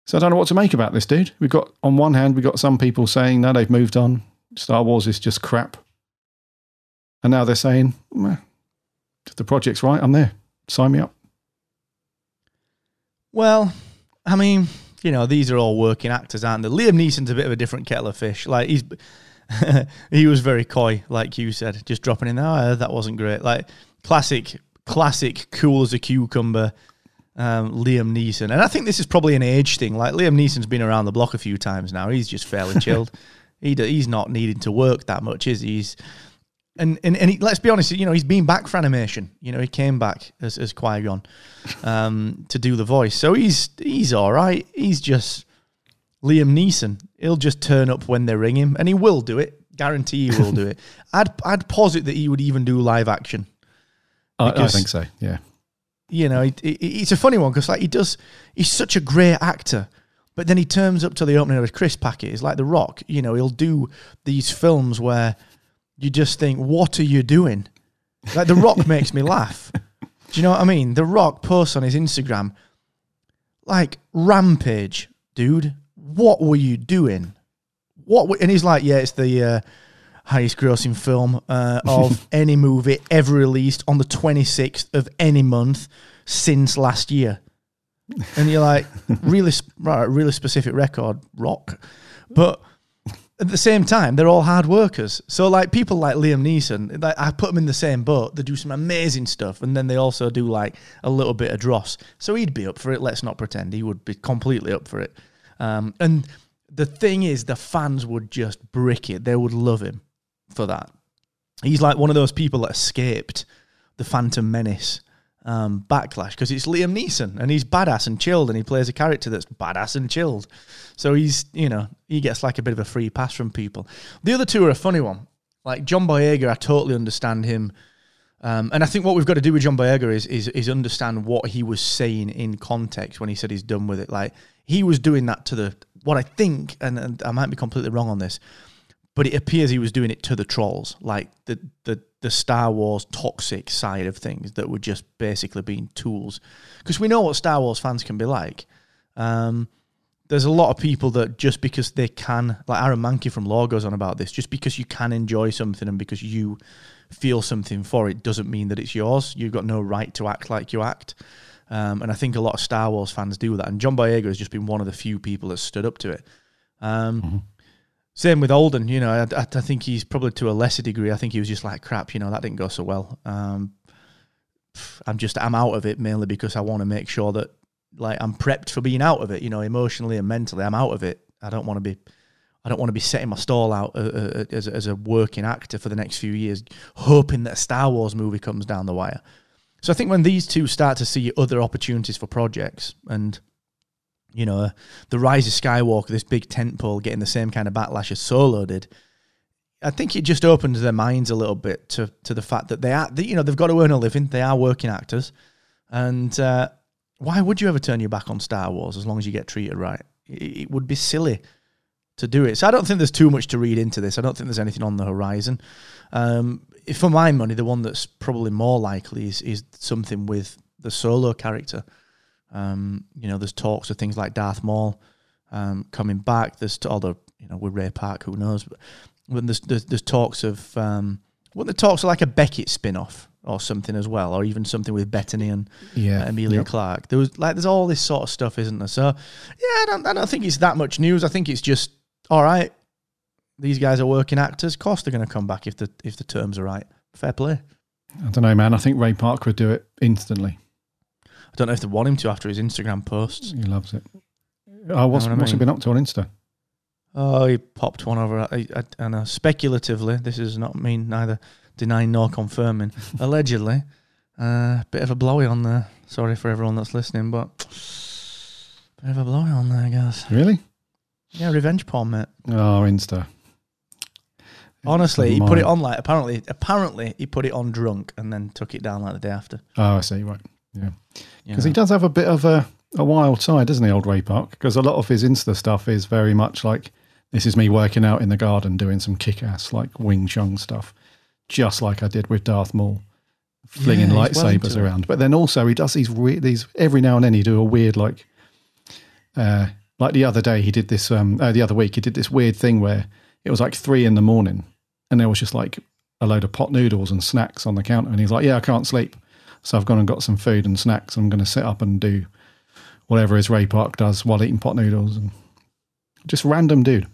So I don't know what to make about this dude. We've got, on one hand, we've got some people saying, no, they've moved on. Star Wars is just crap. And now they're saying, "Meh, if the project's right, I'm there. Sign me up. Well, I mean, you know, these are all working actors, aren't they? Liam Neeson's a bit of a different kettle of fish. Like he's he was very coy, like you said, just dropping in there. Oh, that wasn't great. Like classic, classic, cool as a cucumber. Um, Liam Neeson, and I think this is probably an age thing. Like Liam Neeson's been around the block a few times now. He's just fairly chilled. He d- he's not needing to work that much, is he? He's and and, and he, let's be honest, you know, he's been back for animation. You know, he came back as as Qui Gon um, to do the voice, so he's he's all right. He's just Liam Neeson. He'll just turn up when they ring him, and he will do it. Guarantee he will do it. I'd I'd posit that he would even do live action. I, I think so. Yeah. You know, it, it, it's a funny one because like he does, he's such a great actor. But then he turns up to the opening of a Chris Packet. It's like The Rock. You know, he'll do these films where you just think, "What are you doing?" Like The Rock makes me laugh. Do you know what I mean? The Rock posts on his Instagram, like Rampage, dude. What were you doing? What? Were, and he's like, "Yeah, it's the uh, highest grossing film uh, of any movie ever released on the 26th of any month since last year." And you're like, really, right, really specific record, Rock, but at the same time, they're all hard workers. So like people like Liam Neeson, like, I put them in the same boat. They do some amazing stuff, and then they also do like a little bit of dross. So he'd be up for it. Let's not pretend he would be completely up for it. Um, and the thing is, the fans would just brick it. They would love him for that. He's like one of those people that escaped the Phantom Menace um, backlash because it's Liam Neeson and he's badass and chilled and he plays a character that's badass and chilled. So he's, you know, he gets like a bit of a free pass from people. The other two are a funny one. Like John Boyega, I totally understand him. Um, and I think what we've got to do with John Boyega is, is is understand what he was saying in context when he said he's done with it. Like he was doing that to the what I think, and, and I might be completely wrong on this, but it appears he was doing it to the trolls, like the the the Star Wars toxic side of things that were just basically being tools. Because we know what Star Wars fans can be like. Um, there's a lot of people that just because they can, like Aaron Mahnke from Lore goes on about this, just because you can enjoy something and because you feel something for it doesn't mean that it's yours. You've got no right to act like you act. Um, and I think a lot of Star Wars fans do that. And John Boyega has just been one of the few people that stood up to it. Um, mm-hmm. Same with Alden, you know, I, I, think he's probably to a lesser degree. I think he was just like, crap, you know, that didn't go so well. Um, I'm just, I'm out of it mainly because I want to make sure that, like, I'm prepped for being out of it, you know, emotionally and mentally. I'm out of it. I don't want to be, I don't want to be setting my stall out uh, uh, as, as a working actor for the next few years, hoping that a Star Wars movie comes down the wire. So I think when these two start to see other opportunities for projects and you know, the Rise of Skywalker, this big tentpole, getting the same kind of backlash as Solo did. I think it just opens their minds a little bit to to the fact that they are, you know, they've got to earn a living. They are working actors, and uh, why would you ever turn your back on Star Wars as long as you get treated right? It, it would be silly to do it. So I don't think there's too much to read into this. I don't think there's anything on the horizon. Um, for my money, the one that's probably more likely is is something with the Solo character. Um, you know, there's talks of things like Darth Maul um, coming back. There's although you know with Ray Park, who knows? But when there's, there's, there's talks of um, the talks are like a Beckett spin-off or something as well, or even something with Bettany and yeah, uh, Emilia yep. Clarke. There was like there's all this sort of stuff, isn't there? So yeah, I don't, I don't think it's that much news. I think it's just all right. These guys are working actors. Of course, they're going to come back if the if the terms are right. Fair play. I don't know, man. I think Ray Park would do it instantly. I don't know if they want him to after his Instagram posts. He loves it. Oh, what's, you know what what's he been up to on Insta? Oh, he popped one over. I, I, I know. Speculatively, this is not mean neither denying nor confirming. Allegedly, a uh, bit of a blowy on there. Sorry for everyone that's listening, but bit of a blowy on there, I guess. Really? Yeah, revenge porn, mate. Oh, Insta. Honestly, he put it on like apparently. Apparently, he put it on drunk and then took it down like the day after. Oh, I see. Right. Yeah. Because he does have a bit of a, a wild side, doesn't he, old Ray Park? Because a lot of his Insta stuff is very much like this is me working out in the garden doing some kick ass, like Wing Chun stuff, just like I did with Darth Maul, flinging yeah, lightsabers well around. But then also he does these weird, these every now and then he do a weird, like, uh, like the other day he did this, um, uh, the other week he did this weird thing where it was like three in the morning and there was just like a load of pot noodles and snacks on the counter. And he's like, yeah, I can't sleep. So I've gone and got some food and snacks. I'm going to sit up and do whatever his Ray Park does while eating pot noodles and just random dude.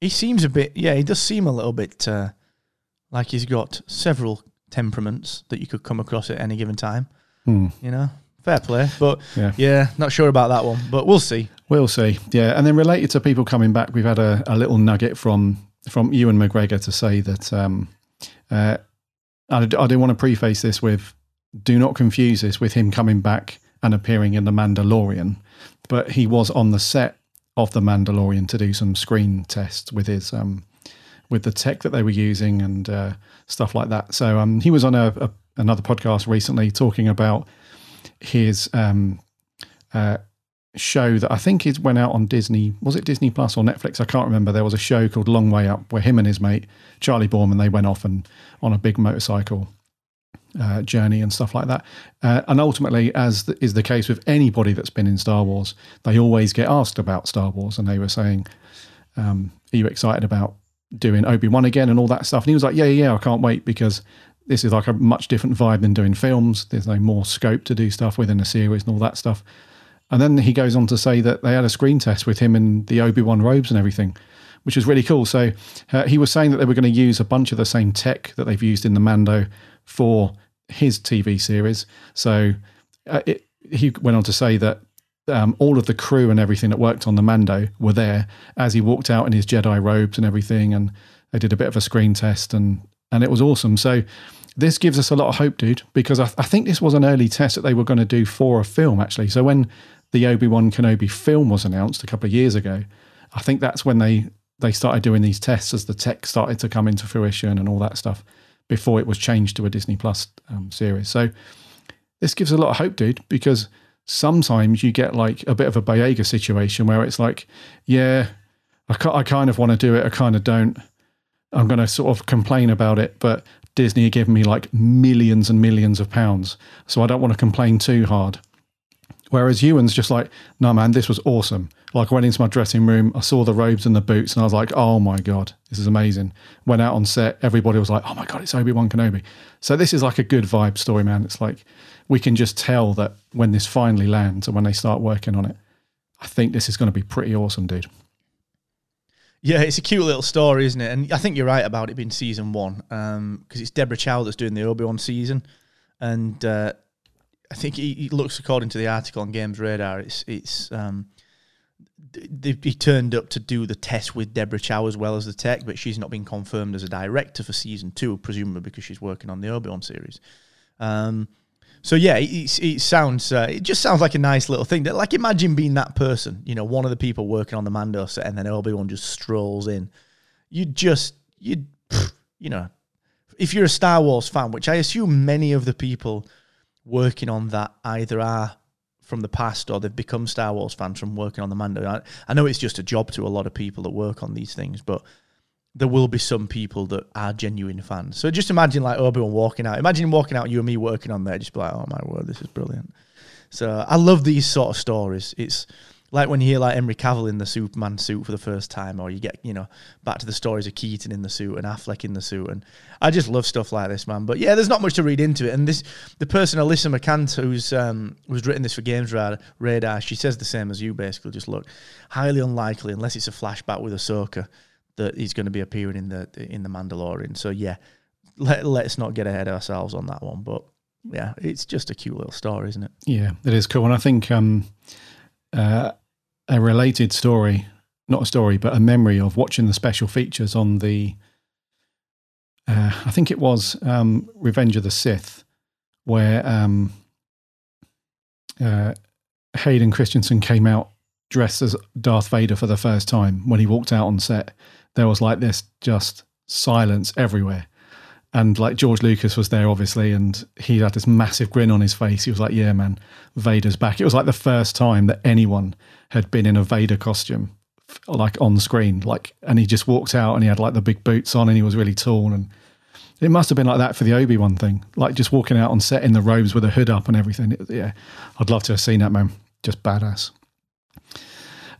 He seems a bit, yeah, he does seem a little bit uh, like he's got several temperaments that you could come across at any given time. Hmm. You know, fair play, but yeah. yeah. not sure about that one, but we'll see. We'll see. Yeah, and then related to people coming back, we've had a, a little nugget from from Ewan McGregor to say that um, uh, I, I do want to preface this with do not confuse this with him coming back and appearing in The Mandalorian. But he was on the set of The Mandalorian to do some screen tests with his um, with the tech that they were using and uh, stuff like that. So um, he was on a, a, another podcast recently talking about his um, uh, show that I think it went out on Disney. Was it Disney Plus or Netflix? I can't remember. There was a show called Long Way Up where him and his mate Charlie Boorman they went off and on a big motorcycle uh, journey and stuff like that. Uh, and ultimately, as the, is the case with anybody that's been in Star Wars, they always get asked about Star Wars, and they were saying, um, "Are you excited about doing Obi Wan again and all that stuff?" And he was like, "Yeah, yeah, I can't wait because." This is like a much different vibe than doing films. There's no more scope to do stuff within a series and all that stuff. And then he goes on to say that they had a screen test with him in the Obi Wan robes and everything, which is really cool. So uh, he was saying that they were going to use a bunch of the same tech that they've used in the Mando for his TV series. So uh, it, he went on to say that um, all of the crew and everything that worked on the Mando were there as he walked out in his Jedi robes and everything, and they did a bit of a screen test, and and it was awesome. So this gives us a lot of hope, dude, because I, I think this was an early test that they were going to do for a film, actually. So when the Obi Wan Kenobi film was announced a couple of years ago, I think that's when they they started doing these tests as the tech started to come into fruition and all that stuff before it was changed to a Disney Plus um, series. So this gives a lot of hope, dude, because sometimes you get like a bit of a Boyega situation where it's like, yeah, I, I kind of want to do it, I kind of don't. I'm going to sort of complain about it, but Disney are giving me like millions and millions of pounds, so I don't want to complain too hard. Whereas Ewan's just like, no, man, this was awesome. Like, I went into my dressing room, I saw the robes and the boots, and I was like, oh my God, this is amazing. Went out on set, everybody was like, oh my God, it's Obi Wan Kenobi. So, this is like a good vibe story, man. It's like, we can just tell that when this finally lands and when they start working on it, I think this is going to be pretty awesome, dude. Yeah, it's a cute little story, isn't it? And I think you're right about it being season one because um, it's Deborah Chow that's doing the Obi Wan season, and uh, I think he, looks according to the article on Games Radar. It's it's um, he turned up to do the test with Deborah Chow as well as the tech, but she's not been confirmed as a director for season two, presumably because she's working on the Obi Wan series. Um, so yeah, it, it sounds uh, it just sounds like a nice little thing. That like imagine being that person, you know, one of the people working on the Mando set, and then Obi Wan just strolls in. You just you you know, if you're a Star Wars fan, which I assume many of the people working on that either are from the past or they've become Star Wars fans from working on the Mando. I, I know it's just a job to a lot of people that work on these things, but there will be some people that are genuine fans. So just imagine like Obi Wan walking out. Imagine walking out, you and me working on there, just be like, oh my word, this is brilliant. So I love these sort of stories. It's like when you hear like Henry Cavill in the Superman suit for the first time, or you get you know back to the stories of Keaton in the suit and Affleck in the suit, and I just love stuff like this, man. But yeah, there's not much to read into it. And this the person Alyssa Mercante who's um, who's written this for Games Radar, she says the same as you, basically. Just look, highly unlikely unless it's a flashback with Ahsoka that he's going to be appearing in the in the Mandalorian. So yeah, let let's not get ahead of ourselves on that one. But yeah, it's just a cute little story, isn't it? Yeah, it is cool, and I think um, uh, a related story, not a story, but a memory of watching the special features on the. Uh, I think it was um, Revenge of the Sith, where um, uh, Hayden Christensen came out dressed as Darth Vader for the first time when he walked out on set there was like this just silence everywhere. And like George Lucas was there, obviously, and he had this massive grin on his face. He was like, Yeah, man, Vader's back. It was like the first time that anyone had been in a Vader costume, like on screen. Like, and he just walked out and he had like the big boots on and he was really tall. And it must have been like that for the Obi Wan thing, like just walking out on set in the robes with a hood up and everything. It, yeah, I'd love to have seen that, man. Just badass.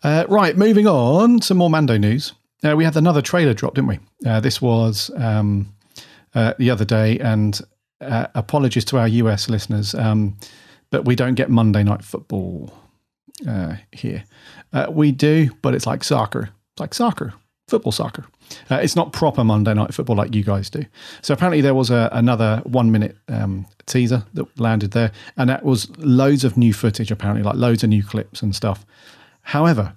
Uh, right, moving on. Some more Mando news. Uh, we had another trailer drop, didn't we? Uh, this was um, uh, the other day, and uh, apologies to our US listeners, um, but we don't get Monday Night Football uh, here. Uh, we do, but it's like soccer. It's like soccer, football soccer. it's not proper Monday Night Football like you guys do. So apparently there was a, another one minute um, teaser that landed there, and that was loads of new footage, apparently, like loads of new clips and stuff. However,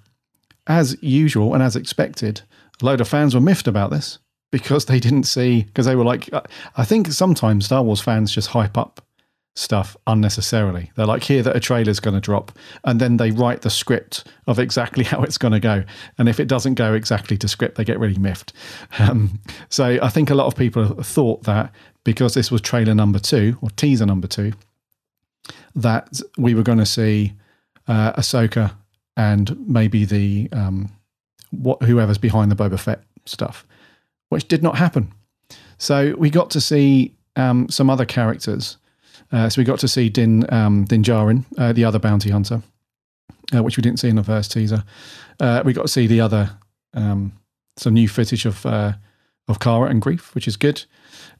as usual and as expected, a load of fans were miffed about this because they didn't see because they were like I think sometimes Star Wars fans just hype up stuff unnecessarily. They're like, here that a trailer's going to drop, and then they write the script of exactly how it's going to go. And if it doesn't go exactly to script, they get really miffed. Um, so I think a lot of people thought that because this was trailer number two or teaser number two, that we were going to see uh, Ahsoka and maybe the um, what whoever's behind the Boba Fett stuff, which did not happen. So we got to see um, some other characters. Uh, so we got to see Din um, Din Djarin, uh, the other bounty hunter, uh, which we didn't see in the first teaser. Uh, we got to see the other um, some new footage of uh, of Cara and Greef, which is good,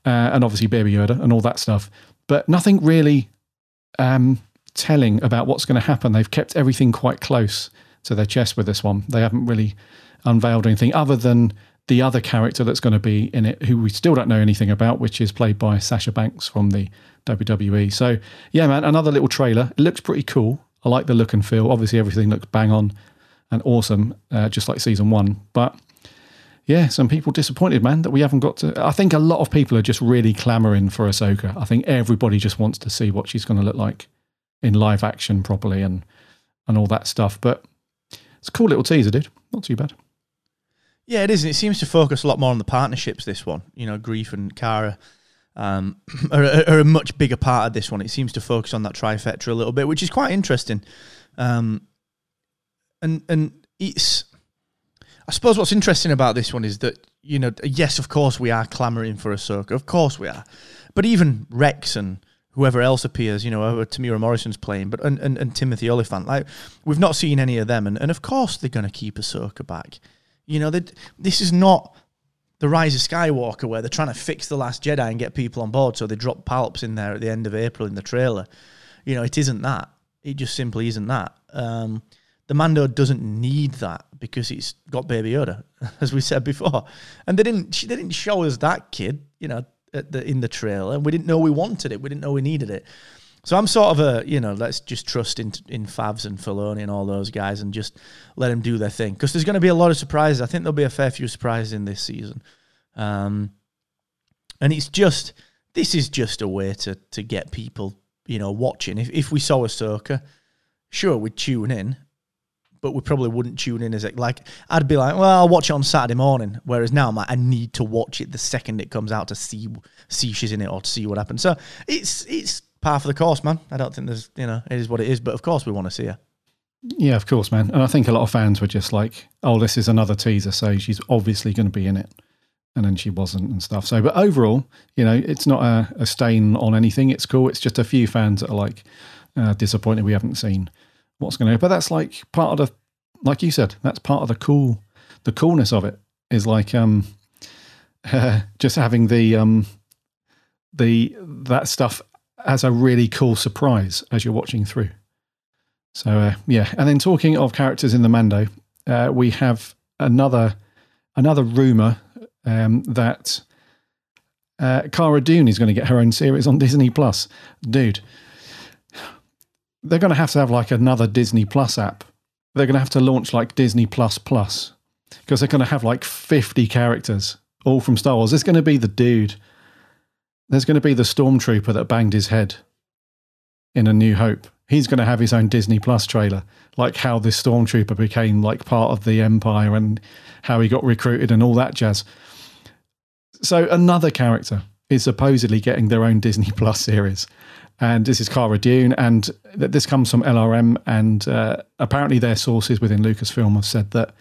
uh, and obviously Baby Yoda and all that stuff. But nothing really um, telling about what's going to happen. They've kept everything quite close to their chest with this one. They haven't really unveiled anything other than the other character that's going to be in it, who we still don't know anything about, which is played by Sasha Banks from the WWE. So, yeah, man, another little trailer. It looks pretty cool. I like the look and feel. Obviously, everything looks bang on and awesome, uh, just like season one. But yeah, some people disappointed, man, that we haven't got to. I think a lot of people are just really clamoring for Ahsoka. I think everybody just wants to see what she's going to look like in live action properly and and all that stuff. But it's a cool little teaser, dude. Not too bad. Yeah, it is. And it seems to focus a lot more on the partnerships. This one, you know, Greef and Cara um, are, are, a much bigger part of this one. It seems to focus on that trifecta a little bit, which is quite interesting. Um, and and it's, I suppose, what's interesting about this one is that you know, yes, of course, we are clamoring for Ahsoka. Of course, we are. But even Rex and whoever else appears, you know, whoever Temuera Morrison's playing, but and, and, and Timothy Olyphant, like we've not seen any of them, and, and of course they're going to keep Ahsoka back. You know, this is not the Rise of Skywalker where they're trying to fix the Last Jedi and get people on board, so they drop palps in there at the end of April in the trailer. You know, it isn't that. It just simply isn't that. Um, the Mando doesn't need that because it's got Baby Yoda, as we said before, and they didn't. They didn't show us that kid. You know, the, in the trailer. We didn't know we wanted it. We didn't know we needed it. So I'm sort of a, you know, let's just trust in in Favs and Filoni and all those guys and just let them do their thing. Because there's going to be a lot of surprises. I think there'll be a fair few surprises in this season. Um, and it's just, this is just a way to to get people, you know, watching. If, if we saw Ahsoka, sure, we'd tune in but we probably wouldn't tune in as it like I'd be like, well, I'll watch it on Saturday morning. Whereas now I'm like, I need to watch it the second it comes out to see see she's in it or to see what happens. So it's it's par for the course, man. I don't think there's you know it is what it is, but of course we want to see her. Yeah, of course, man. And I think a lot of fans were just like, oh, this is another teaser, so she's obviously going to be in it. And then she wasn't and stuff. So, but overall, you know, it's not a, a stain on anything. It's cool. It's just a few fans that are like uh, disappointed we haven't seen what's going to. But that's like part of the, like you said, that's part of the cool, the coolness of it is like um, just having the um, the that stuff as a really cool surprise as you're watching through. So uh, yeah, and then talking of characters in the Mando, uh, we have another another rumor um, that uh, Cara Dune is going to get her own series on Disney Plus. Dude, they're going to have to have like another Disney Plus app. They're going to have to launch like Disney Plus Plus because they're going to have like 50 characters all from Star Wars. It's going to be the dude. There's going to be the stormtrooper that banged his head in A New Hope. He's going to have his own Disney Plus trailer, like how this stormtrooper became like part of the Empire and how he got recruited and all that jazz. So another character is supposedly getting their own Disney Plus series and this is Cara Dune, and this comes from LRM, and uh, apparently their sources within Lucasfilm have said that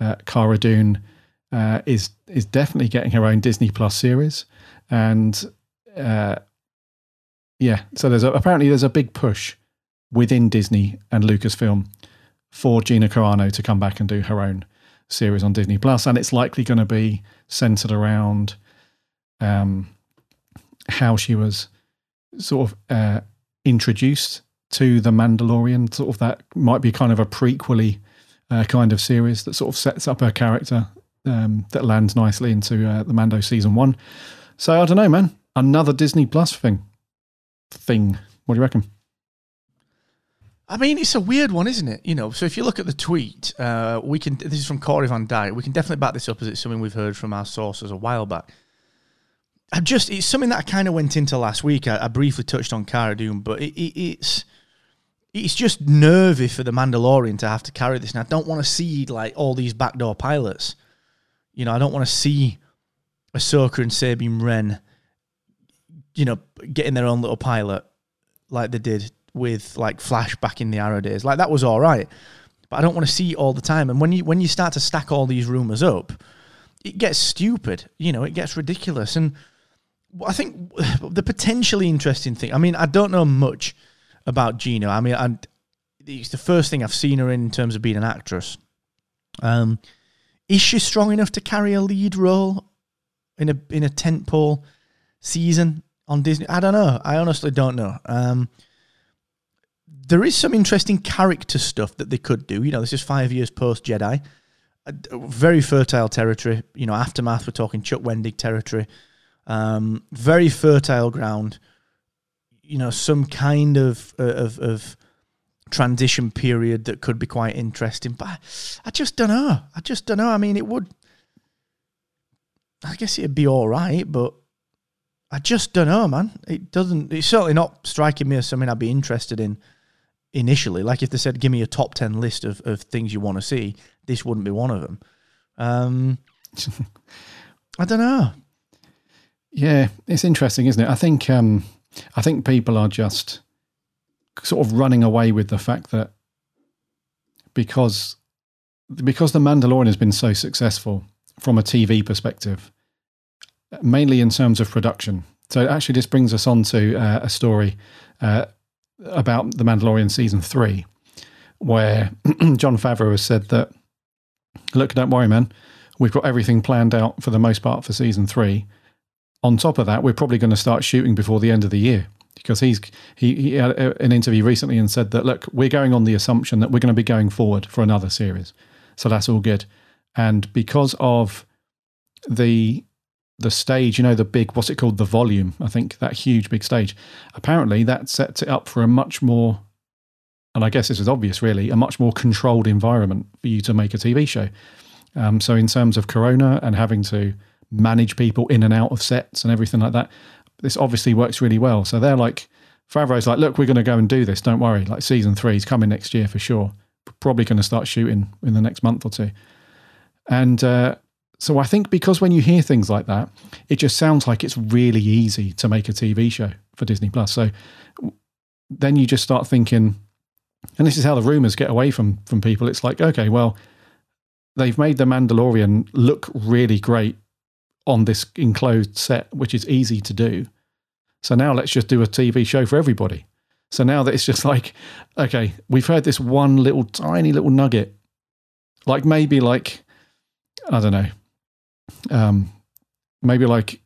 uh, Cara Dune uh, is is definitely getting her own Disney Plus series, and uh, yeah, so there's a, apparently there's a big push within Disney and Lucasfilm for Gina Carano to come back and do her own series on Disney Plus, and it's likely going to be centered around um, how she was sort of uh, introduced to the Mandalorian. Sort of that might be kind of a prequely uh, kind of series that sort of sets up her character um, that lands nicely into uh, the Mando season one. So I don't know, man. Another Disney Plus thing. Thing. What do you reckon? I mean, it's a weird one, isn't it? You know, so if you look at the tweet, uh, we can. This is from Corey Van Dyke. We can definitely back this up as it's something we've heard from our sources a while back. I just it's something that I kind of went into last week. I, I briefly touched on Cara Dune, but it, it, it's it's just nervy for the Mandalorian to have to carry this. And I don't want to see like all these backdoor pilots. You know, I don't want to see Ahsoka and Sabine Wren, you know, getting their own little pilot like they did with like Flash back in the Arrow days. Like that was all right, but I don't want to see it all the time. And when you when you start to stack all these rumors up, it gets stupid. You know, it gets ridiculous. And I think the potentially interesting thing. I mean, I don't know much about Gina. I mean, I, it's the first thing I've seen her in, in terms of being an actress. Um, is she strong enough to carry a lead role in a in a tentpole season on Disney? I don't know. I honestly don't know. Um, there is some interesting character stuff that they could do. You know, this is five years post Jedi. a very fertile territory. You know, aftermath. We're talking Chuck Wendig territory. Um, very fertile ground. You know, some kind of of, of transition period that could be quite interesting. But I just don't know. I just don't know. I mean, it would. I guess it'd be all right, but I just don't know, man. It doesn't. It's certainly not striking me as something I'd be interested in initially. Like if they said, "Give me a top ten list of, of things you want to see," this wouldn't be one of them. Um, I don't know. Yeah, it's interesting, isn't it? I think um, I think people are just sort of running away with the fact that because because the Mandalorian has been so successful from a TV perspective, mainly in terms of production. So actually, this brings us on to uh, a story uh, about the Mandalorian season three, where Jon Favreau has said that, "Look, don't worry, man, we've got everything planned out for the most part for season three. On top of that, we're probably going to start shooting before the end of the year." Because he's he, he had an interview recently and said that look, we're going on the assumption that we're going to be going forward for another series, so that's all good. And because of the the stage, you know, the big, what's it called? The volume, I think, that huge big stage. Apparently, that sets it up for a much more, and I guess this is obvious really, a much more controlled environment for you to make a TV show. Um, so, in terms of Corona and having to manage people in and out of sets and everything like that, this obviously works really well. So, they're like, Favreau's like, look, we're going to go and do this. Don't worry. Like, season three is coming next year for sure. Probably going to start shooting in the next month or two. And, uh, so I think because when you hear things like that, it just sounds like it's really easy to make a TV show for Disney Plus. So then you just start thinking, and this is how the rumors get away from from people. It's like, okay, well, they've made the Mandalorian look really great on this enclosed set, which is easy to do. So now let's just do a TV show for everybody. So now that it's just like, okay, we've heard this one little tiny little nugget, like maybe like I don't know, um, maybe like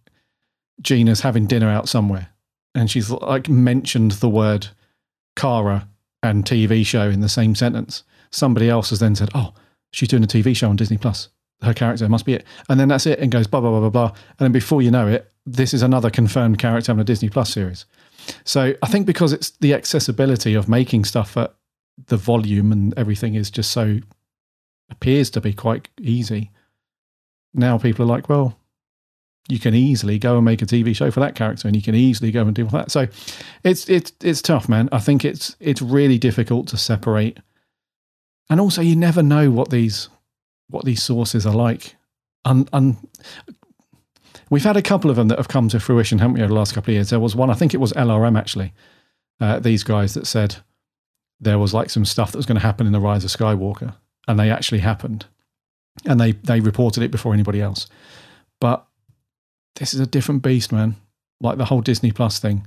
Gina's having dinner out somewhere and she's like mentioned the word Cara and TV show in the same sentence. Somebody else has then said, Oh, she's doing a TV show on Disney Plus. Her character must be it. And then that's it and goes blah, blah, blah, blah, blah. And then before you know it, this is another confirmed character on a Disney Plus series. So I think because it's the accessibility of making stuff at the volume and everything is just so appears to be quite easy now people are like, well, you can easily go and make a TV show for that character, and you can easily go and do that. So it's it's it's tough, man. I think it's it's really difficult to separate, and also you never know what these what these sources are like. And un, we've had a couple of them that have come to fruition, haven't we, over the last couple of years? There was one, I think it was LRM actually. Uh, these guys that said there was like some stuff that was going to happen in the Rise of Skywalker, and they actually happened and they they reported it before anybody else. But this is a different beast, man. Like the whole Disney Plus thing,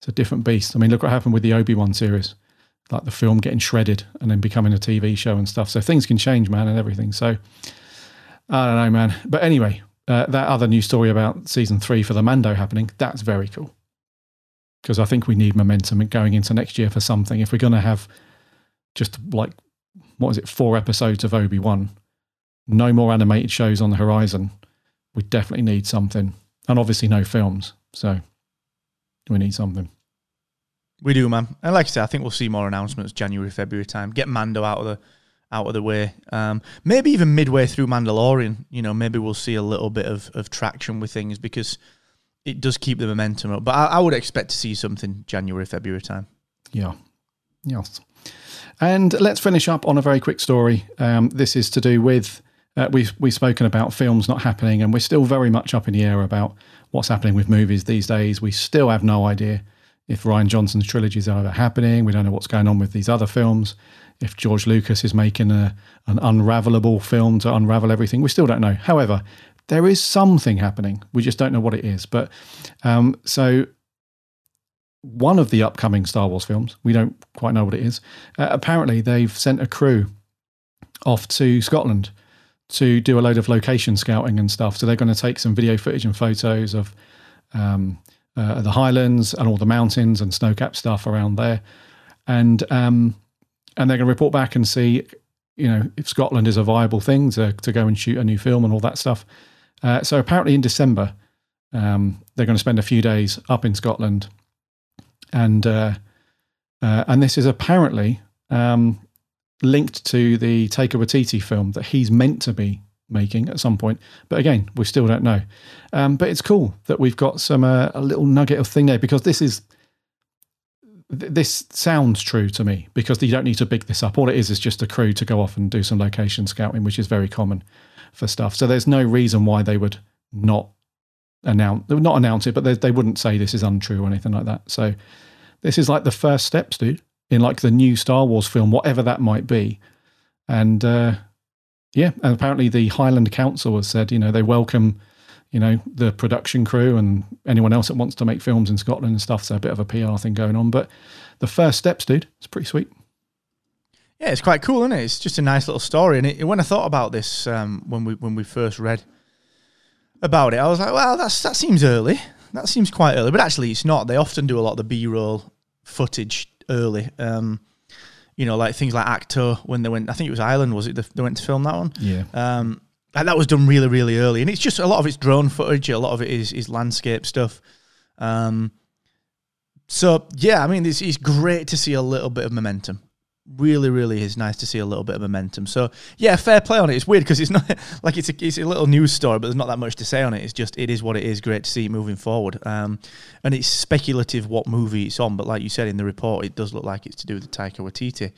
it's a different beast. I mean, look what happened with the Obi Wan series, like the film getting shredded and then becoming a TV show and stuff. So things can change, man, and everything. So I don't know, man. But anyway, uh, that other news story about season three for the Mando happening, that's very cool. Because I think we need momentum going into next year for something. If we're going to have just like, what is it, four episodes of Obi Wan, no more animated shows on the horizon. We definitely need something. And obviously, no films. So we need something. We do, man. And like I said, I think we'll see more announcements January, February time. Get Mando out of the out of the way. Um, maybe even midway through Mandalorian, you know, maybe we'll see a little bit of, of traction with things because it does keep the momentum up. But I, I would expect to see something January, February time. Yeah. Yes. And let's finish up on a very quick story. Um, this is to do with uh, we've we've spoken about films not happening, and we're still very much up in the air about what's happening with movies these days. We still have no idea if Rian Johnson's trilogy is ever happening. We don't know what's going on with these other films. If George Lucas is making a an unravelable film to unravel everything, we still don't know. However, there is something happening. We just don't know what it is. But um, so one of the upcoming Star Wars films, we don't quite know what it is. Uh, apparently, they've sent a crew off to Scotland to do a load of location scouting and stuff. So they're going to take some video footage and photos of um, uh, the Highlands and all the mountains and snow-capped stuff around there, and um, and they're going to report back and see, you know, if Scotland is a viable thing to, to go and shoot a new film and all that stuff. Uh, so apparently in December, um, they're going to spend a few days up in Scotland, and uh, uh, and this is apparently um, linked to the Taika Waititi film that he's meant to be making at some point. But again, we still don't know. Um, but it's cool that we've got some uh, a little nugget of thing there because this is th- this sounds true to me because you don't need to big this up. All it is is just a crew to go off and do some location scouting, which is very common for stuff. So there's no reason why they would not announce, not announce it, but they, they wouldn't say this is untrue or anything like that. So this is like the first steps, dude, in like the new Star Wars film, whatever that might be. And uh, yeah, and apparently the Highland Council has said, you know, they welcome, you know, the production crew and anyone else that wants to make films in Scotland and stuff. So a bit of a PR thing going on. But the first steps, dude, it's pretty sweet. Yeah, it's quite cool, isn't it? It's just a nice little story. And it, when I thought about this, um, when we when we first read about it, I was like, well, that's that seems early. That seems quite early, but actually, it's not. They often do a lot of the B-roll footage early. Um, you know, like things like Actor when they went. I think it was Ireland. Was it the, they went to film that one? Yeah. Um, and that was done really, really early, and it's just a lot of it's drone footage. A lot of it is is landscape stuff. Um, so yeah, I mean, it's, it's great to see a little bit of momentum. Really, really is nice to see a little bit of momentum. So yeah, fair play on it. It's weird because it's not like it's a it's a little news story, but there's not that much to say on it. It's just it is what it is. Great to see it moving forward. Um, and it's speculative what movie it's on, but like you said in the report, it does look like it's to do with the Taika Waititi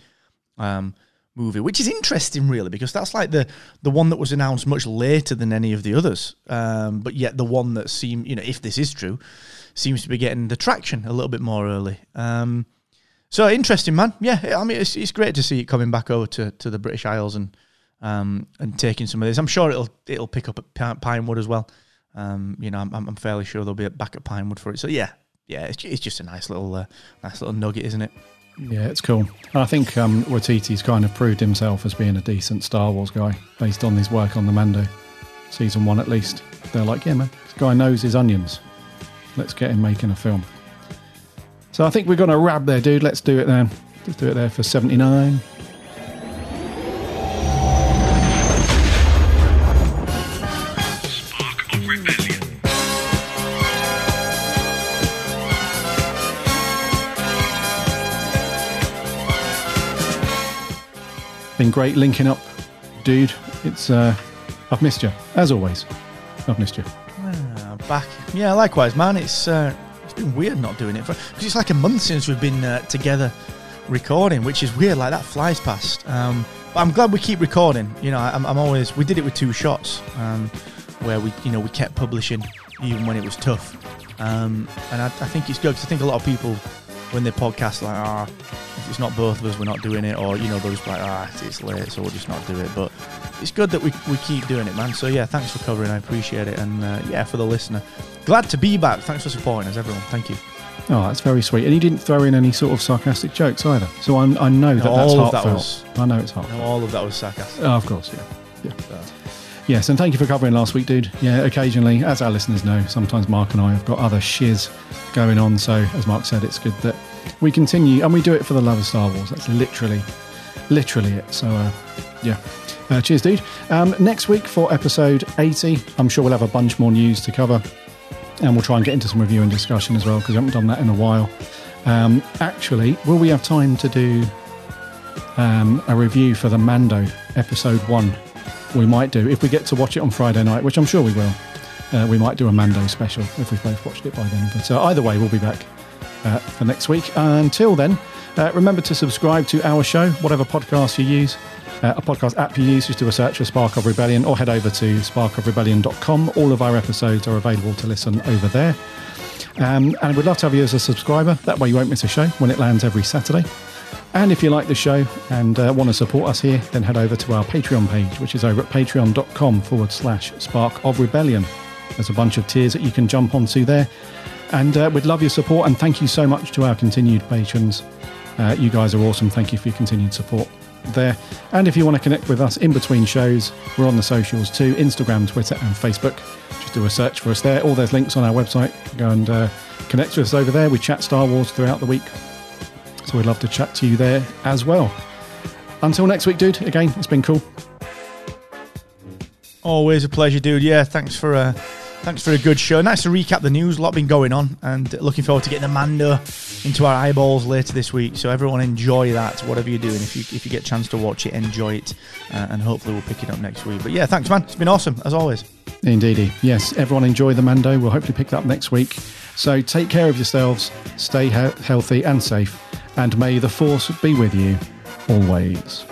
um, movie, which is interesting, really, because that's like the the one that was announced much later than any of the others. Um, but yet the one that seemed, you know, if this is true, seems to be getting the traction a little bit more early. Um, so interesting, man. Yeah, I mean, it's, it's great to see it coming back over to, to the British Isles and um, and taking some of this. I'm sure it'll it'll pick up at Pi- Pinewood as well. Um, you know, I'm, I'm fairly sure they'll be back at Pinewood for it. So yeah, yeah, it's, it's just a nice little uh, nice little nugget, isn't it? Yeah, it's cool. And I think um, Waititi's kind of proved himself as being a decent Star Wars guy based on his work on the Mando season one, at least. They're like, yeah, man, this guy knows his onions. Let's get him making a film. So I think we're going to wrap there, dude. Let's do it then. Let's do it there for 79. Spark of rebellion. Been great linking up, dude. It's uh, I've missed you as always. I've missed you. Ah, back. Yeah, likewise, man. It's uh, it's been weird not doing it for because it's like a month since we've been uh, together recording, which is weird. Like that flies past. Um, but I'm glad we keep recording. You know, I'm, I'm always. We did it with two shots, um, where we, you know, we kept publishing even when it was tough. Um, and I, I think it's good because I think a lot of people when they podcast like, ah, if it's not both of us, we're not doing it, or you know, they're just like, ah, it's late, so we'll just not do it. But it's good that we, we keep doing it, man. So yeah, thanks for covering. I appreciate it, and uh, yeah, for the listener, glad to be back. Thanks for supporting us, everyone. Thank you. Oh, that's very sweet. And he didn't throw in any sort of sarcastic jokes either. So I'm, I know that that's of that heartfelt. was- I know it's heartfelt. No, all of that was sarcastic. Oh, of course, yeah. Yeah. Yes, and thank you for covering last week, dude. Yeah, occasionally, as our listeners know, sometimes Mark and I have got other shiz going on. So, as Mark said, it's good that we continue and we do it for the love of Star Wars. That's literally, literally it. So, uh, yeah. Uh, cheers, dude. Um, next week for episode 80, I'm sure we'll have a bunch more news to cover. And we'll try and get into some review and discussion as well because we haven't done that in a while. Um, actually, will we have time to do um, a review for the Mando episode one? We might do if we get to watch it on Friday night, which I'm sure we will. Uh, we might do a Mando special if we've both watched it by then. But uh, either way, we'll be back uh, for next week. until then, uh, remember to subscribe to our show, whatever podcast you use. Uh, a podcast app you use, just do a search for Spark of Rebellion or head over to sparkofrebellion.com. All of our episodes are available to listen over there. Um, and we'd love to have you as a subscriber. That way you won't miss a show when it lands every Saturday. And if you like the show and uh, want to support us here, then head over to our Patreon page, which is over at patreon.com forward slash spark of rebellion. There's a bunch of tiers that you can jump onto there. And uh, we'd love your support. And thank you so much to our continued patrons. Uh, you guys are awesome. Thank you for your continued support there. And if you want to connect with us in between shows, we're on the socials too Instagram, Twitter, and Facebook. Just do a search for us there. All those links on our website. Go and uh, connect with us over there. We chat Star Wars throughout the week. So we'd love to chat to you there as well. until next week, dude. Again, it's been cool. Always a pleasure, dude. Yeah, thanks for uh, thanks for a good show. Nice to recap the news. A lot been going on, and looking forward to getting the Mando into our eyeballs later this week. So everyone enjoy that, whatever you're doing. If you if you get a chance to watch it, enjoy it, uh, and hopefully we'll pick it up next week. But yeah, thanks, man. It's been awesome as always. Indeedy. Yes, everyone enjoy the Mando. We'll hopefully pick that up next week. So take care of yourselves, stay he- healthy and safe, and may the Force be with you always.